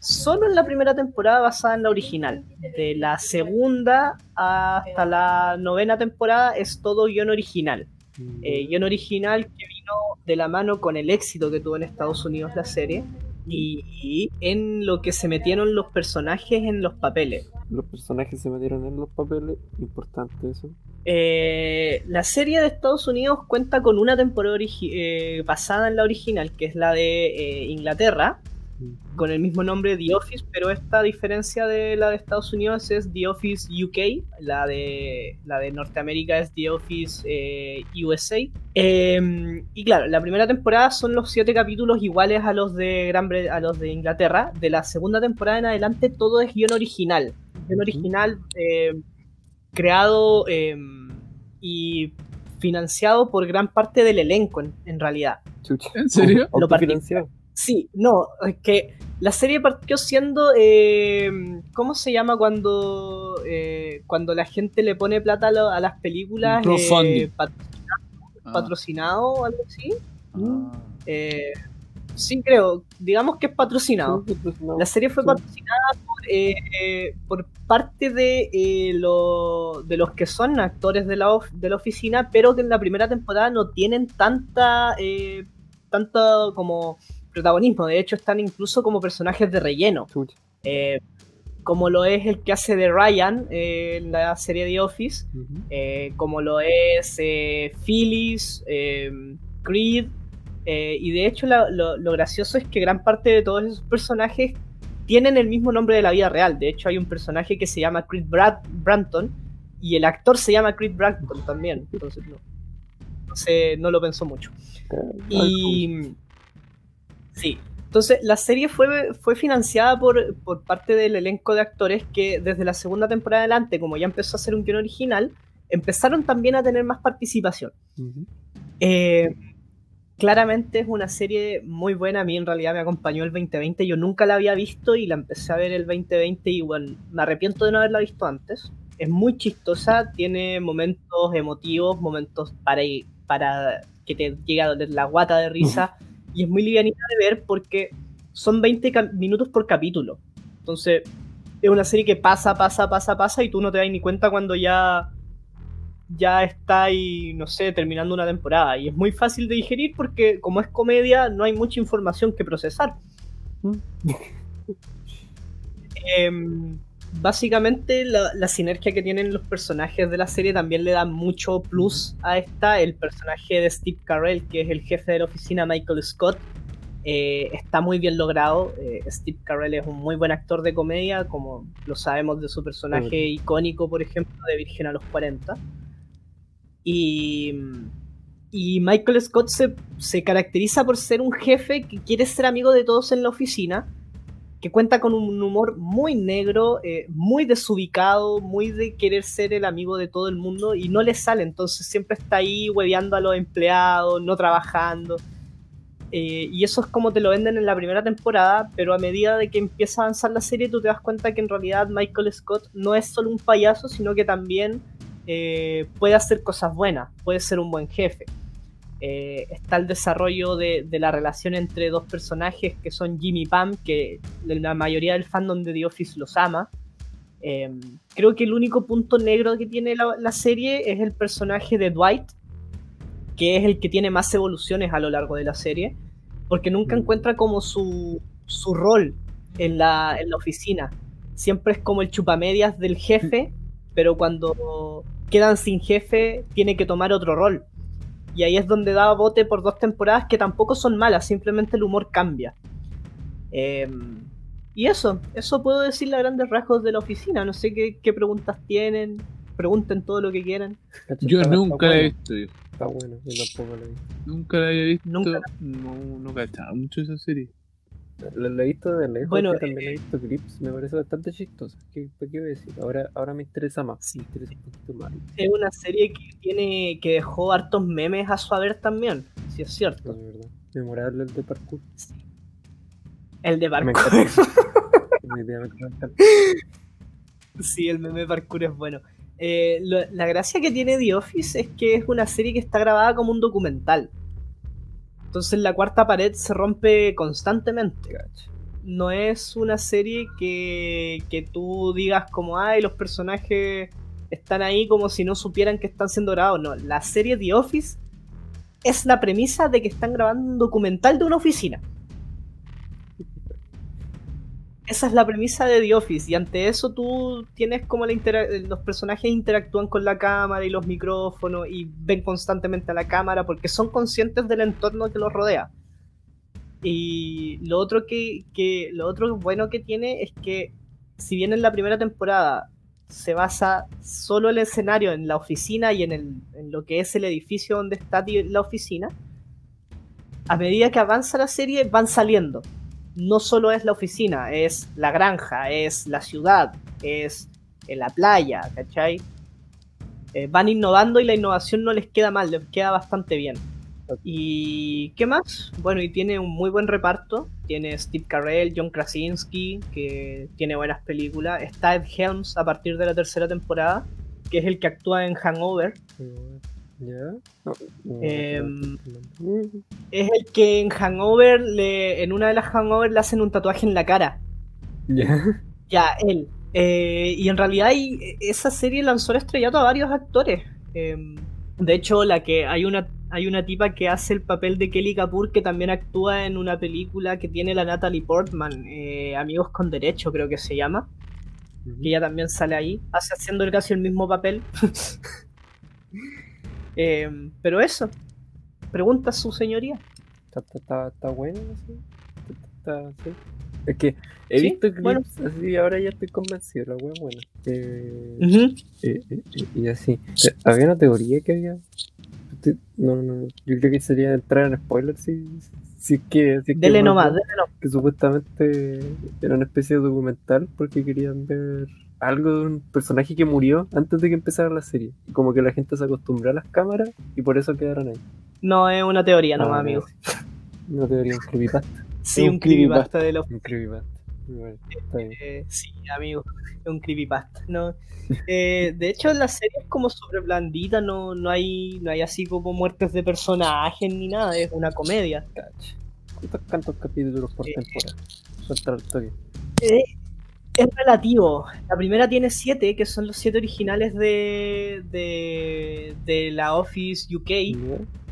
solo en la primera temporada basada en la original. De la segunda hasta la novena temporada es todo guion original. Mm, Eh, guion original que vino de la mano con el éxito que tuvo en Estados Unidos la serie y, y en lo que se metieron los personajes en los papeles. Los personajes se metieron en los papeles. Importante eso. Eh, la serie de Estados Unidos cuenta con una temporada eh, basada en la original, que es la de eh, Inglaterra. Con el mismo nombre The Office, pero esta diferencia de la de Estados Unidos es The Office UK, la de, la de Norteamérica es The Office eh, USA. Eh, y claro, la primera temporada son los siete capítulos iguales a los de Gran Bre- a los de Inglaterra. De la segunda temporada en adelante todo es guion original. Guión original eh, creado eh, y financiado por gran parte del elenco en- en realidad. Chucha. ¿En serio? Lo partí. Sí, no, es que la serie partió siendo, eh, ¿cómo se llama cuando eh, cuando la gente le pone plata a, lo- a las películas? Eh, Ah, patrocinado o algo así. ah. Eh, sí, creo, digamos que es patrocinado. Sí. La serie fue Sí. patrocinada por, eh, eh, por parte de, eh, lo- de los que son actores de la, of- de la oficina, pero que en la primera temporada no tienen tanta, eh, tanto como protagonismo. De hecho, están incluso como personajes de relleno. Eh, como lo es el que hace de Ryan eh, en la serie The Office, eh, como lo es Phyllis, Creed, y de hecho la- lo, lo gracioso es que gran parte de todos esos personajes tienen el mismo nombre de la vida real. De hecho hay un personaje que se llama Creed Brad Branton y el actor se llama Creed Branton también. Entonces no, no, sé, no lo pensó mucho. Y sí, entonces la serie fue, fue financiada por, por parte del elenco de actores que desde la segunda temporada adelante, como ya empezó a ser un guion original, empezaron también a tener más participación. Ujú. Eh, claramente es una serie muy buena, a mí en realidad me acompañó el 2020, yo nunca la había visto y la empecé a ver el 2020 y bueno, me arrepiento de no haberla visto antes. Es muy chistosa, tiene momentos emotivos, momentos para, para que te llegue a doler la guata de risa y es muy livianita de ver porque son 20 ca- minutos por capítulo. Entonces es una serie que pasa, pasa, pasa, pasa y tú no te das ni cuenta cuando ya ya está ahí, no sé, terminando una temporada. Y es muy fácil de digerir porque como es comedia no hay mucha información que procesar. Mm. (laughs) Básicamente la, la sinergia que tienen los personajes de la serie también le da mucho plus a esta. El personaje de Steve Carell, que es el jefe de la oficina, Michael Scott, eh, está muy bien logrado. Eh, Steve Carell es un muy buen actor de comedia, como lo sabemos de su personaje icónico, por ejemplo, de Virgen a los 40. Y, y Michael Scott se, se caracteriza por ser un jefe que quiere ser amigo de todos en la oficina que cuenta con un humor muy negro, eh, muy desubicado, muy de querer ser el amigo de todo el mundo y no le sale, entonces siempre está ahí hueveando a los empleados, no trabajando. Eh, y eso es como te lo venden en la primera temporada, pero a medida de que empieza a avanzar la serie tú te das cuenta que en realidad Michael Scott no es solo un payaso, sino que también eh, puede hacer cosas buenas, puede ser un buen jefe. Eh, está el desarrollo de, la relación entre dos personajes que son Jimmy y Pam, que la mayoría del fandom de The Office los ama. Eh, creo que el único punto negro que tiene la, serie es el personaje de Dwight, que es el que tiene más evoluciones a lo largo de la serie, porque nunca mm. encuentra como su, su rol en la, en la oficina. Siempre es como el chupamedias del jefe, pero cuando quedan sin jefe tiene que tomar otro rol. Y ahí es donde da bote por dos temporadas que tampoco son malas, simplemente el humor cambia. Em, y eso, eso puedo decirle a grandes rasgos de la oficina. No sé qué, preguntas tienen. Pregunten todo lo que quieran. Yo nunca la he visto. Está bueno, yo tampoco la he visto. Nunca la he visto. Nunca. No, no cachaba mucho esa serie. Lo, he visto de lejos, bueno, también he visto clips, me parece bastante chistoso. ¿Qué, qué voy a decir? Ahora, ahora me interesa más, sí. me interesa un poquito más. Es una serie que tiene que dejó hartos memes a su haber también, si es cierto. Es verdad. Memorable el de parkour. Sí. El de parkour. (laughs) sí, el meme parkour es bueno. Eh, la gracia que tiene The Office es que es una serie que está grabada como un documental. Entonces la cuarta pared se rompe constantemente. No es una serie que, que tú digas como, ay, los personajes están ahí como si no supieran que están siendo grabados. No, la serie The Office es la premisa de que están grabando un documental de una oficina. Esa es la premisa de The Office y ante eso tú tienes como la los personajes interactúan con la cámara y los micrófonos y ven constantemente a la cámara porque son conscientes del entorno que los rodea. Y lo otro que, lo otro bueno que tiene es que si bien en la primera temporada se basa solo el escenario en la oficina y en, en lo que es el edificio donde está la oficina, a medida que avanza la serie van saliendo no solo es la oficina, es la granja, es la ciudad, es la playa, ¿cachai? Eh, van innovando y la innovación no les queda mal, les queda bastante bien. ¿Y qué más? Bueno, y tiene un muy buen reparto. Tiene Steve Carell, John Krasinski, que tiene buenas películas. Está Ed Helms a partir de la tercera temporada, que es el que actúa en Hangover. Em, es el que en Hangover, le, en una de las Hangover le hacen un tatuaje en la cara. Ya, él. Eh, y en realidad esa serie lanzó el estrellato a varios actores. Em, de hecho, la que hay una hay una tipa que hace el papel de Kelly Kapoor que también actúa en una película que tiene la Natalie Portman, eh, Amigos con Derecho creo que se llama. Que ella también sale ahí, hace haciendo casi el mismo papel. (laughs) Eh, pero eso, pregunta su señoría. Está, está, bueno, ¿sí? Es que he visto clips así, ahora ya estoy convencido, la wea buena. Eh, eh, y así. había una teoría que había. No, no, yo creo que sería entrar en spoilers si, si que. Si dele nomás, Que supuestamente era una especie de documental porque querían ver algo de un personaje que murió antes de que empezara la serie. Como que la gente se acostumbró a las cámaras y por eso quedaron ahí. No, es una teoría nomás, ah, amigo. Una teoría, un creepypasta. Sí, un, creepypasta de los... Un creepypasta. Eh, sí, amigo, (laughs) es un creepypasta. No, eh, de hecho, la serie es como sobre blandita, no, no, hay, no hay así como muertes de personajes ni nada, es una comedia. ¿Cuántos, capítulos por eh, temporada? Eh, es relativo. La primera tiene siete, que son los siete originales de, de, la Office UK.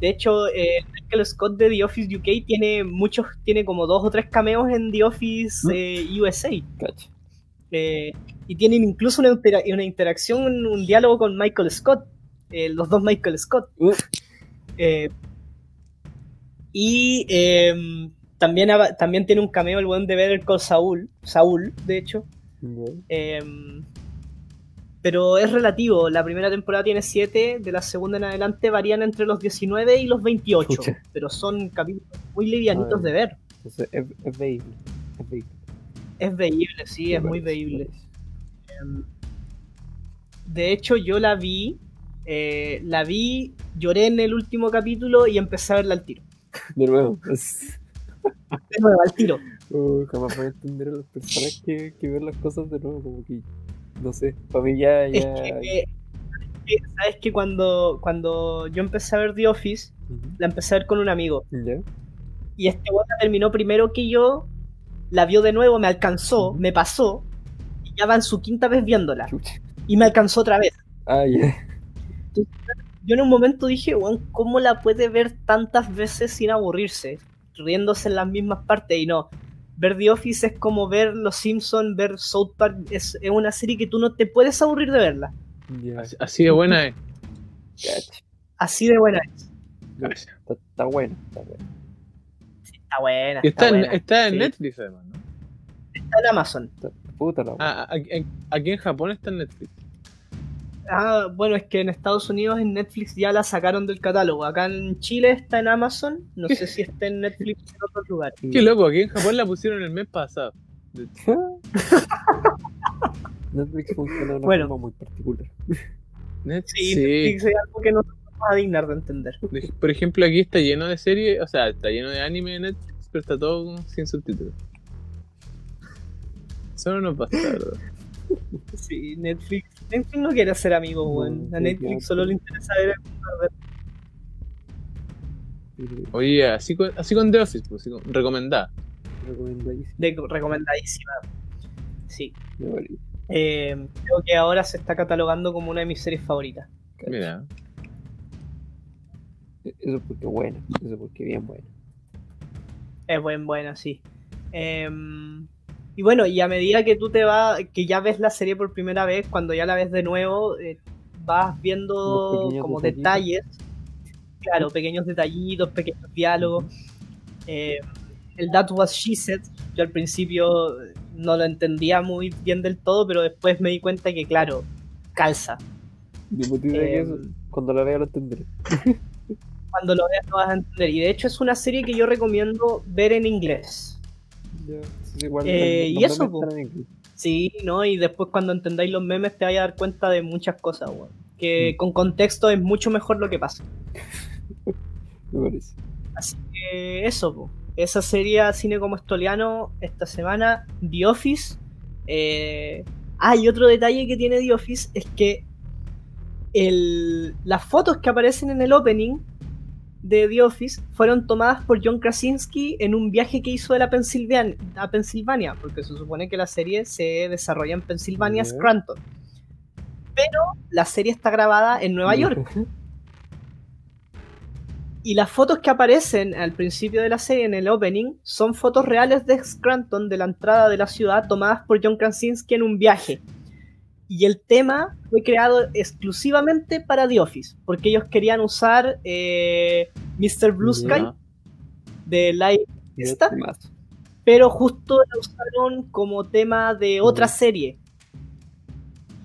De hecho, eh, Michael Scott de The Office UK tiene muchos, tiene como dos o tres cameos en The Office eh, USA. Eh, y tienen incluso una, una interacción, un, diálogo con Michael Scott, eh, los dos Michael Scott. Eh, y eh, también, también tiene un cameo el buen de Better Call Saul, Saúl, de hecho. Eh, pero es relativo. La primera temporada tiene 7, de la segunda en adelante varían entre los 19 y los 28. Chucha. Pero son capítulos muy livianitos Ay. de ver. Es, es veíble. Es veíble. Es veíble, sí, es muy veíble. Em, De hecho, yo la vi. eh, la vi, lloré en el último capítulo y empecé a verla al tiro. De nuevo. es- De nuevo, al tiro. uh, jamás voy a entender a las personas que, que ven las cosas de nuevo. Como que. No sé. Para mí ya. Es que, eh, sabes que cuando, cuando yo empecé a ver The Office, la empecé a ver con un amigo. Ya. Y este la terminó primero que yo, la vio de nuevo, me alcanzó, me pasó, y ya va en su quinta vez viéndola. Chucha. Y me alcanzó otra vez. Ah. Yo en un momento dije, weón, ¿cómo la puede ver tantas veces sin aburrirse? Riéndose en las mismas partes y no. Ver The Office es como ver Los Simpsons, ver South Park, es, es una serie que tú no te puedes aburrir de verla. Así, así de buena es. Así de buena es. Está, está bueno. Está bueno. Está buena. Y Está, está, en, buena. está en Sí. Netflix además, ¿no? Está en Amazon. Está- puta la Ah, aquí en Japón está en Netflix. Ah, bueno, es que en Estados Unidos en Netflix ya la sacaron del catálogo. Acá en Chile está en Amazon. No sé si está en Netflix en otro lugar. Qué loco, aquí en Japón la pusieron el mes pasado. (laughs) Netflix funciona de una Bueno. forma muy particular. Netflix, Sí. Netflix es algo que no nos vamos a dignar de entender. De- Por ejemplo, aquí está lleno de series, o sea, está lleno de anime en Netflix, pero está todo sin subtítulos. Son unos bastardos. Sí, Netflix. Netflix no quiere ser amigo, No, weón. A Netflix solo le interesa ver Oye, así con, así con The Office, pues, con- recomendada. Recomendadísimo. de recomendadísima. Sí. Eh, creo que ahora se está catalogando como una de mis series favoritas. Mira, Eso es porque es buena. Eso es porque es bien buena. Es buen buena, sí. Em, y bueno, y a medida que tú te vas, que ya ves la serie por primera vez, cuando ya la ves de nuevo, eh, vas viendo como detalles. Claro, pequeños detallitos, pequeños diálogos. Eh, el That Was She Said, yo al principio no lo entendía muy bien del todo, pero después me di cuenta que, claro, calza. Eh, eso, cuando la vea lo entenderé. Cuando lo veas lo vas a entender. Y de hecho es una serie que yo recomiendo ver en inglés. Ya, es igual, Eh, y eso. Sí, ¿no? Y después cuando entendáis los memes te vais a dar cuenta de muchas cosas, weón. Que Mm. con contexto es mucho mejor lo que pasa. (laughs) Me parece. Así que eso, po. Esa sería Cine como Estoliano esta semana. The Office. Eh... Ah, y otro detalle que tiene The Office es que el... las fotos que aparecen en el opening de The Office fueron tomadas por John Krasinski en un viaje que hizo de la Pensilvania, a Pensilvania, porque se supone que la serie se desarrolla en Pensilvania. Scranton. Pero la serie está grabada en Nueva York. Y las fotos que aparecen al principio de la serie en el opening son fotos reales de Scranton, de la entrada de la ciudad, tomadas por John Krasinski en un viaje. Y el tema fue creado exclusivamente para The Office, porque ellos querían usar eh, Mr. Blue. Sky de Live temazo. pero justo la usaron como tema de otra serie.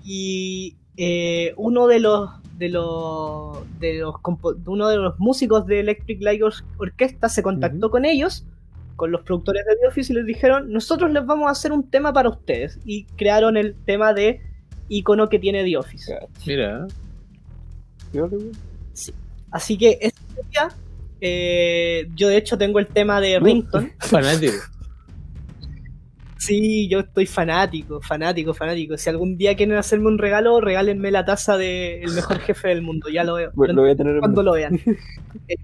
Y eh, uno de los de los de los uno de los músicos de Electric Light Or- Orchestra se contactó con ellos, con los productores de The Office y les dijeron, "Nosotros les vamos a hacer un tema para ustedes" y crearon el tema de icono que tiene The Office. Mira. ¿Qué vale, güey? Así que esta sería, eh, yo de hecho tengo el tema de Uh. Rington. (laughs) Fanático. Sí, yo estoy fanático, fanático, fanático. Si algún día quieren hacerme un regalo, regálenme la taza de El mejor jefe del mundo. Ya lo veo. Bueno, lo voy a tener en cuando lo vean. (laughs) Eh,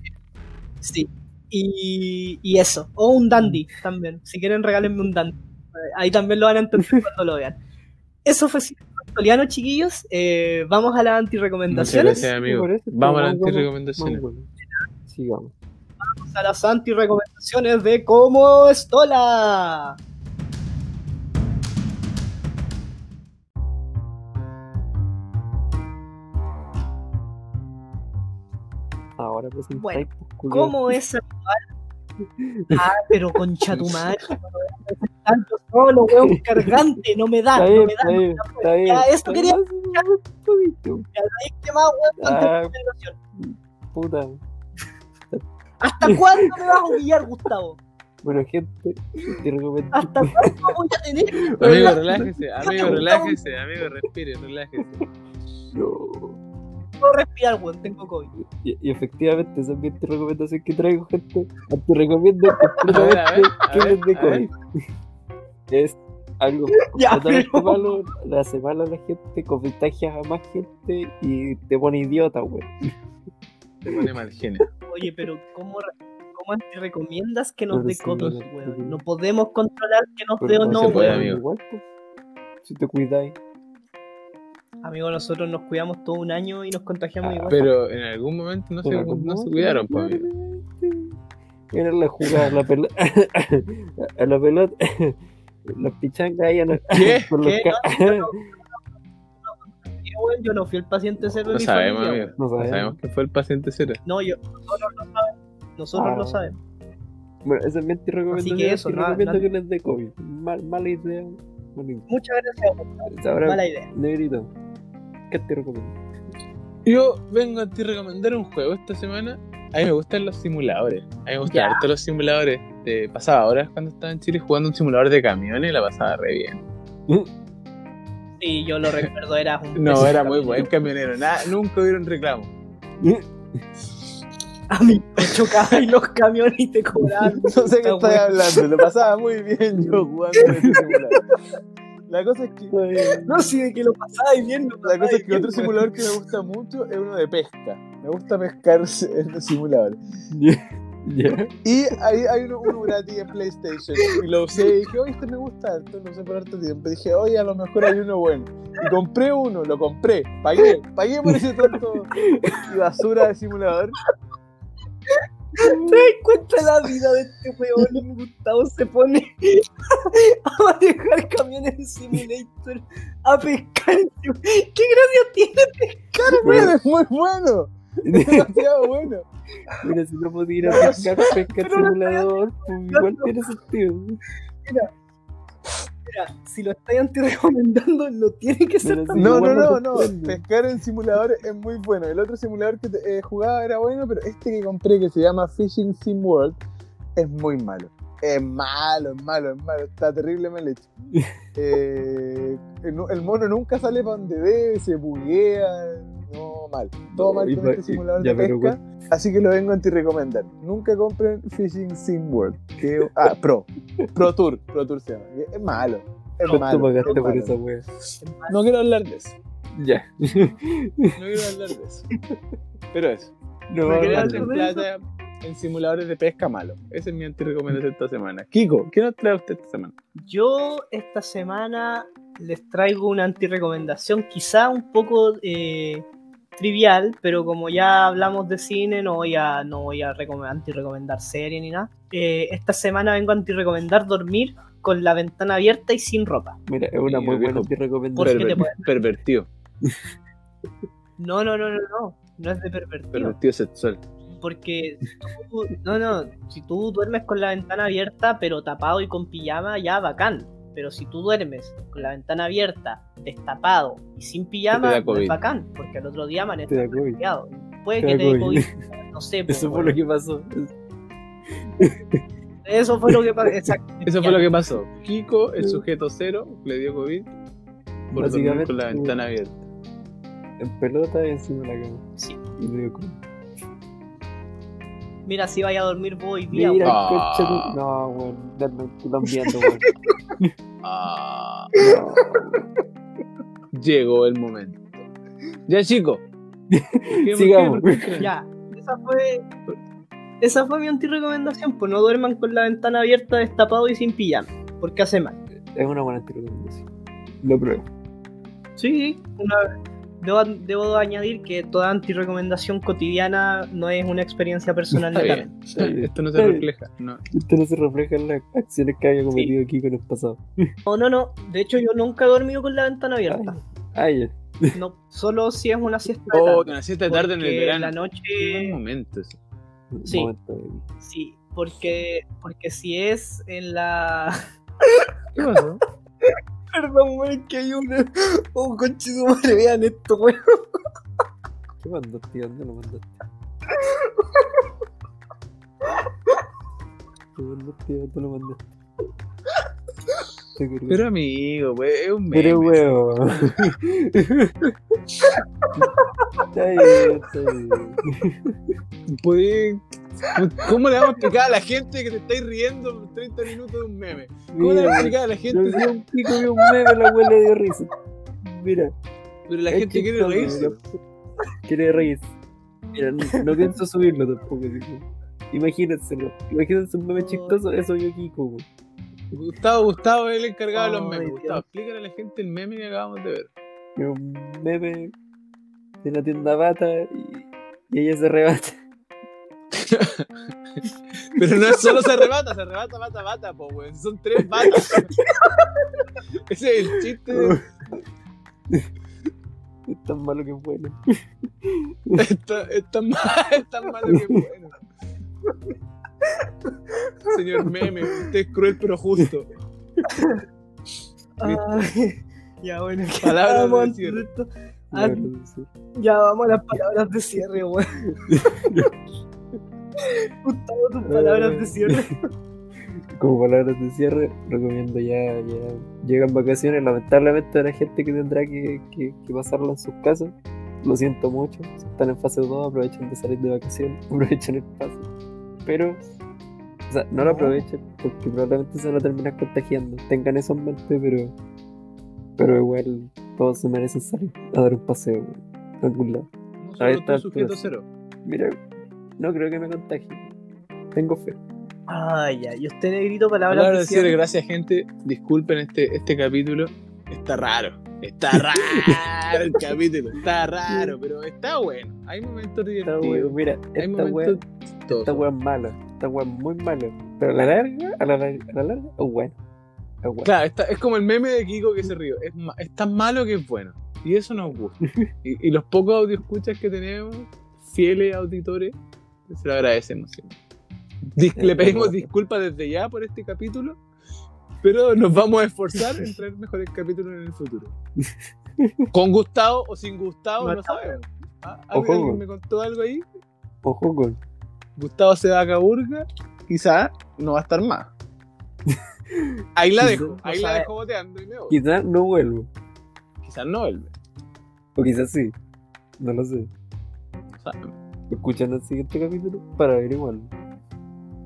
sí. Y, y eso. O un dandy también. Si quieren, regálenme un dandy. Ahí también lo van a entender cuando lo vean. Eso fue Chiquillos, eh, vamos a las antirecomendaciones. Gracias. Vamos a las antirecomendaciones. De cómo estola. Ahora presentáis. ¿cómo es Ah, pero concha tu (laughs) madre. Tanto solo, weón, cargante, no me da, no me da. bien, está bien. Ya, eso quería todito, ¿Qué más, weón? Ah. Puta. ¿Hasta cuándo me vas a humillar, Gustavo? Bueno, gente, te recomiendo. ¿Hasta cuándo voy a tener? Amigo, relájese, amigo, relájese, amigo, respire, relájese. No. Puedo respirar, weón, tengo COVID. Y, y efectivamente, esa es mi recomendación que traigo, gente. Te recomiendo completamente que les ver. COVID. Es algo (laughs) Ya, completamente pero- malo, le hace mal a la gente, contagias a más gente y te pone idiota, güey. Te pone mal genio. Oye, pero ¿cómo, cómo te recomiendas que nos dé sí, COVID, no, weón? no. Podemos controlar que nos dé o no no, se puede, weón. amigo. Si te cuidáis. Amigo, nosotros nos cuidamos todo un año y nos contagiamos Ah, igual. Pero en algún momento no se, no cuidaron, pues, amigo. Era la jugada, la pelota. (laughs) a la pelota. Las pichangas ahí a la- ¿Qué? (laughs) los ¿Qué? ca- Sí, weón, yo no fui el paciente cero de No mi sabemos, familia, amigo. No No sabemos. sabemos quién fue el paciente cero. No, yo, nosotros lo sabemos. Nosotros Ah. lo sabemos. Bueno, esa es mi recomendación. Así que eso, nada- recomiendo nada- que les dé COVID. Mal- mala idea. Muchas gracias. Ahora, Mala idea. Negrito, ¿qué te recomiendo? Yo vengo a ti a recomendar un juego esta semana. A mí me gustan los simuladores. A mí me gustan harto los simuladores. Te pasaba horas cuando estaba en Chile jugando un simulador de camiones y la pasaba re bien. Sí, yo lo recuerdo, era un. (laughs) No, era muy camionero. buen camionero. Nada, nunca hubieron reclamo. A mí me chocaban los camiones y te cobraban. (laughs) No sé qué estoy hablando. Lo pasaba muy bien yo jugando en ese simulador. La cosa es que (laughs) No, sí, de que lo pasaba bien. Lo La cosa es que otro simulador que me gusta mucho es uno de pesca. Me gusta pescar (laughs) en los simuladores. Ya. Y ahí hay uno, uno gratis en PlayStation. Y lo usé y dije, oye, este me gusta harto, lo usé por harto tiempo. Dije, oye, a lo mejor hay uno bueno. Y compré uno, lo compré, pagué, pagué por ese tonto y basura de simulador. ¿Te das cuenta la vida de este weón? Gustavo se pone (laughs) a manejar camiones en Simulator, a pescar ¿Qué gracia tiene? Bueno, es muy bueno, es (laughs) demasiado bueno. Mira, si no podía ir a pescar, pesca el Pero no simulador, pues igual tiene sentido. Mira, si lo estáis anti-recomendando, no tiene que ser sí. No, no, no, no. Pescar en simuladores es muy bueno. El otro simulador que eh, jugaba era bueno, pero este que compré que se llama Fishing Sim World es muy malo. Es malo, es malo, es malo. Está terrible mal hecho. (laughs) Eh, el, el mono nunca sale para donde debe, se buguea. No, mal. Todo mal con este simulador de pero pesca. Así que lo vengo a anti-recomendar. Nunca compren Fishing Sim World. Que, ah, (laughs) Pro. Pro Tour. Pro Tour se llama. Es malo. Es ¿Cuánto malo. por esa wea? No quiero hablar de eso. Ya. No quiero hablar de eso. Pero eso. No, ¿Me Que quería no, de plata en simuladores de pesca malo. Esa es mi anti-recomendación esta semana. Kiko, ¿qué nos trae usted esta semana? Yo esta semana les traigo una anti-recomendación, quizá un poco eh, trivial, pero como ya hablamos de cine, no voy a, no voy a recome- anti-recomendar serie ni nada. Eh, esta semana vengo a anti-recomendar dormir con la ventana abierta y sin ropa. Mira, es una muy buena digo- te recomendación. ¿Por qué te Perver- pervertido. No, no, no, no, no. No es de pervertido. Pervertido sexual. Porque tú- no, no, si tú duermes con la ventana abierta pero tapado y con pijama, ya bacán. Pero si tú duermes con la ventana abierta, destapado y sin pijama, da no COVID. es bacán, porque al otro día amaneces resfriado. Puede Te que te dé COVID. COVID, no sé. (laughs) pues, Eso fue lo que pasó. Eso fue lo que pasó. Exacto. (laughs) Eso fue lo que pasó. Kiko, el sujeto cero, le dio COVID por dormir Básicamente, con la ventana abierta. En pelota y encima de la cama. Sí. Y me dio COVID. Mira, si vaya a dormir vos hoy día, Mira, Ah. No, weón. Están viendo, weón. (laughs) Ah, No, llegó el momento. Ya, chico. ¿Qué- Sigamos. ya. Esa fue. Esa fue mi anti-recomendación, pues no duerman con la ventana abierta, destapado y sin pijama, porque hace mal. Es una buena recomendación. Lo pruebo. Sí, una- debo, debo añadir que toda anti-recomendación cotidiana no es una experiencia personal Está bien, netamente. está bien. Esto no se refleja. No. Esto no se refleja en las acciones que haya cometido aquí con el pasado. No, no, no. De hecho, yo nunca he dormido con la ventana abierta. Ah, ya. No, solo si es una siesta de Oh, tarde. una siesta de tarde en el verano. la Qué noche. momento ese. Sí. Momento de- Sí, porque, porque si es en la. ¿Qué pasó? (laughs) Perdón, weón, que hay una. (laughs) Oh, conchito madre, vean esto, weón. (laughs) ¿Qué mandaste, tío? ¿Dónde lo mandaste? (laughs) ¿Qué mandaste, tío? ¿Dónde lo mandaste? Pero amigo, pues, es un meme. Pero huevo. (laughs) está bien, está bien. Puede- ¿Cómo le vamos a explicar a la gente que te estáis riendo por 30 minutos de un meme? ¿Cómo le vamos a explicar a la yo gente? vi un pico y un meme, la abuela dio risa. Mira, Pero la gente quiere chistoso, reírse. Quiere reírse. Mira, no, no pienso subirlo tampoco. Imagínenselo. Imagínense un meme chistoso, eso yo Kiko, güey. Gustavo, Gustavo es el encargado de los memes. Dios. Gustavo, explícale a la gente el meme que acabamos de ver. Un meme de la tienda bata y, y ella se rebata. (laughs) Pero no es solo se arrebata, se arrebata, bata, bata, po, weón. Son tres batas. (laughs) Ese es el chiste. de- (laughs) Es tan malo que es bueno. Es tan, es tan malo que es bueno. (laughs) Señor meme, usted es cruel pero justo. Ya, bueno, ¿qué Palabras vamos de antes cierre. esto? Ah, ya vamos a las palabras de cierre, weón. (laughs) Gustavo, tus palabras de cierre. (laughs) Como palabras de cierre, recomiendo ya, ya llegan vacaciones. Lamentablemente habrá gente que tendrá que, que, que pasarla en sus casas. Lo siento mucho. Si están en fase 2, aprovechen de salir de vacaciones, aprovechen el pase. Pero, o sea, no lo aprovechen porque probablemente se van a terminar contagiando. Tengan eso en mente, pero, pero igual todos se merecen salir a dar un paseo güey, a algún lado. No pues. cero. Mira, no creo que me contagie. Tengo fe. Ay, ya, y usted, negrito, palabras, Palabras de de cierre, cierre. gracias gente. Disculpen este, este capítulo. Está raro. Está raro el capítulo. Está raro, pero está bueno. Hay momentos Está divertidos. bueno. Mira, Hay esta wea, momentos chistosos. esta wea es mala. Esta wea es muy mala. Pero a la larga, a la larga, a la larga, es bueno. Es bueno. Claro, está- es como el meme de Kiko que se ríe. Es, tan malo que es bueno. Y eso nos gusta. (laughs) Y, y los pocos audio escuchas que tenemos, fieles auditores, se lo agradecemos. siempre. Dis- le pedimos disculpas desde ya por este capítulo, pero nos (laughs) vamos a esforzar en traer mejores capítulos en el futuro. Con Gustavo o sin Gustavo, No no sabemos. ¿Ah? ¿Alguien me contó algo ahí? Ojo con. Gustavo se va a Caburga, quizá no va a estar más. (laughs) Ahí la dejo, ahí la dejo boteando y me voy. Quizás no vuelvo. Quizás no vuelve. O quizás sí. No lo sé. no. Escuchan el siguiente capítulo para averiguarlo.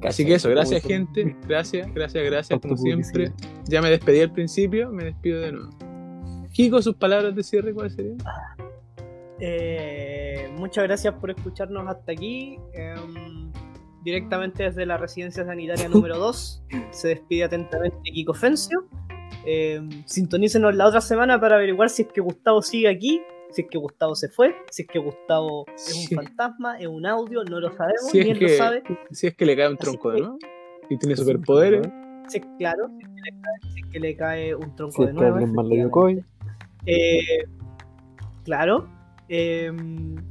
Así que eso, gracias gente, gracias, gracias, gracias, como siempre. Ya me despedí al principio, me despido de nuevo. Kiko, sus palabras de cierre, ¿cuáles serían? Eh, muchas gracias por escucharnos hasta aquí. Em, directamente desde la residencia sanitaria (laughs) número 2. Se despide atentamente Kiko Fencio. Em, sintonícenos la otra semana para averiguar si es que Gustavo sigue aquí, si es que Gustavo se fue, si es que Gustavo es un Sí. fantasma, es un audio, no lo sabemos, Si ni él que- lo sabe. Si es que le cae un tronco de que- nuevo y tiene superpoderes. Si es, claro, si es, que le cae, si es que le cae un tronco Si de nuevo. Eh, claro. eh,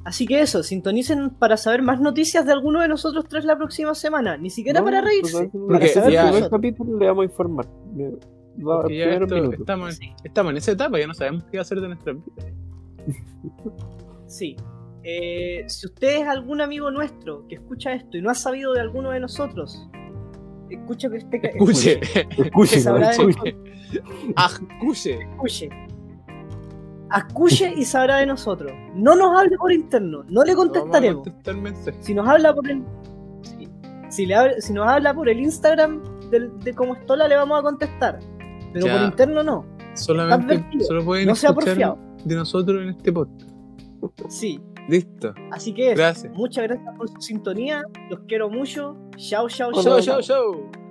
así que eso, sintonicen para saber más noticias de alguno de nosotros tres la próxima semana. Ni siquiera No, para reírse. Porque final, ya- el primer capítulo le vamos a informar. Va ya esto- estamos, Sí. estamos en esa etapa, ya no sabemos qué hacer de nuestras vidas. Sí. Eh, si usted es algún amigo nuestro que escucha esto y no ha sabido de alguno de nosotros, escucha que este Escuche, de escuche. Escuche. escuche. Escuche y sabrá de nosotros. No nos hable por interno, no le contestaremos. Si nos habla por el. Si, si le si nos habla por el Instagram del- de cómo estola, le vamos a contestar. Pero Ya. por interno no. Solamente, advertido. solo pueden No sea escuchar porfiado. De nosotros en este podcast. Sí. Listo. Así que. Gracias. muchas gracias por su sintonía. Los quiero mucho. Chao, chao, chao. Chau, chau, chau.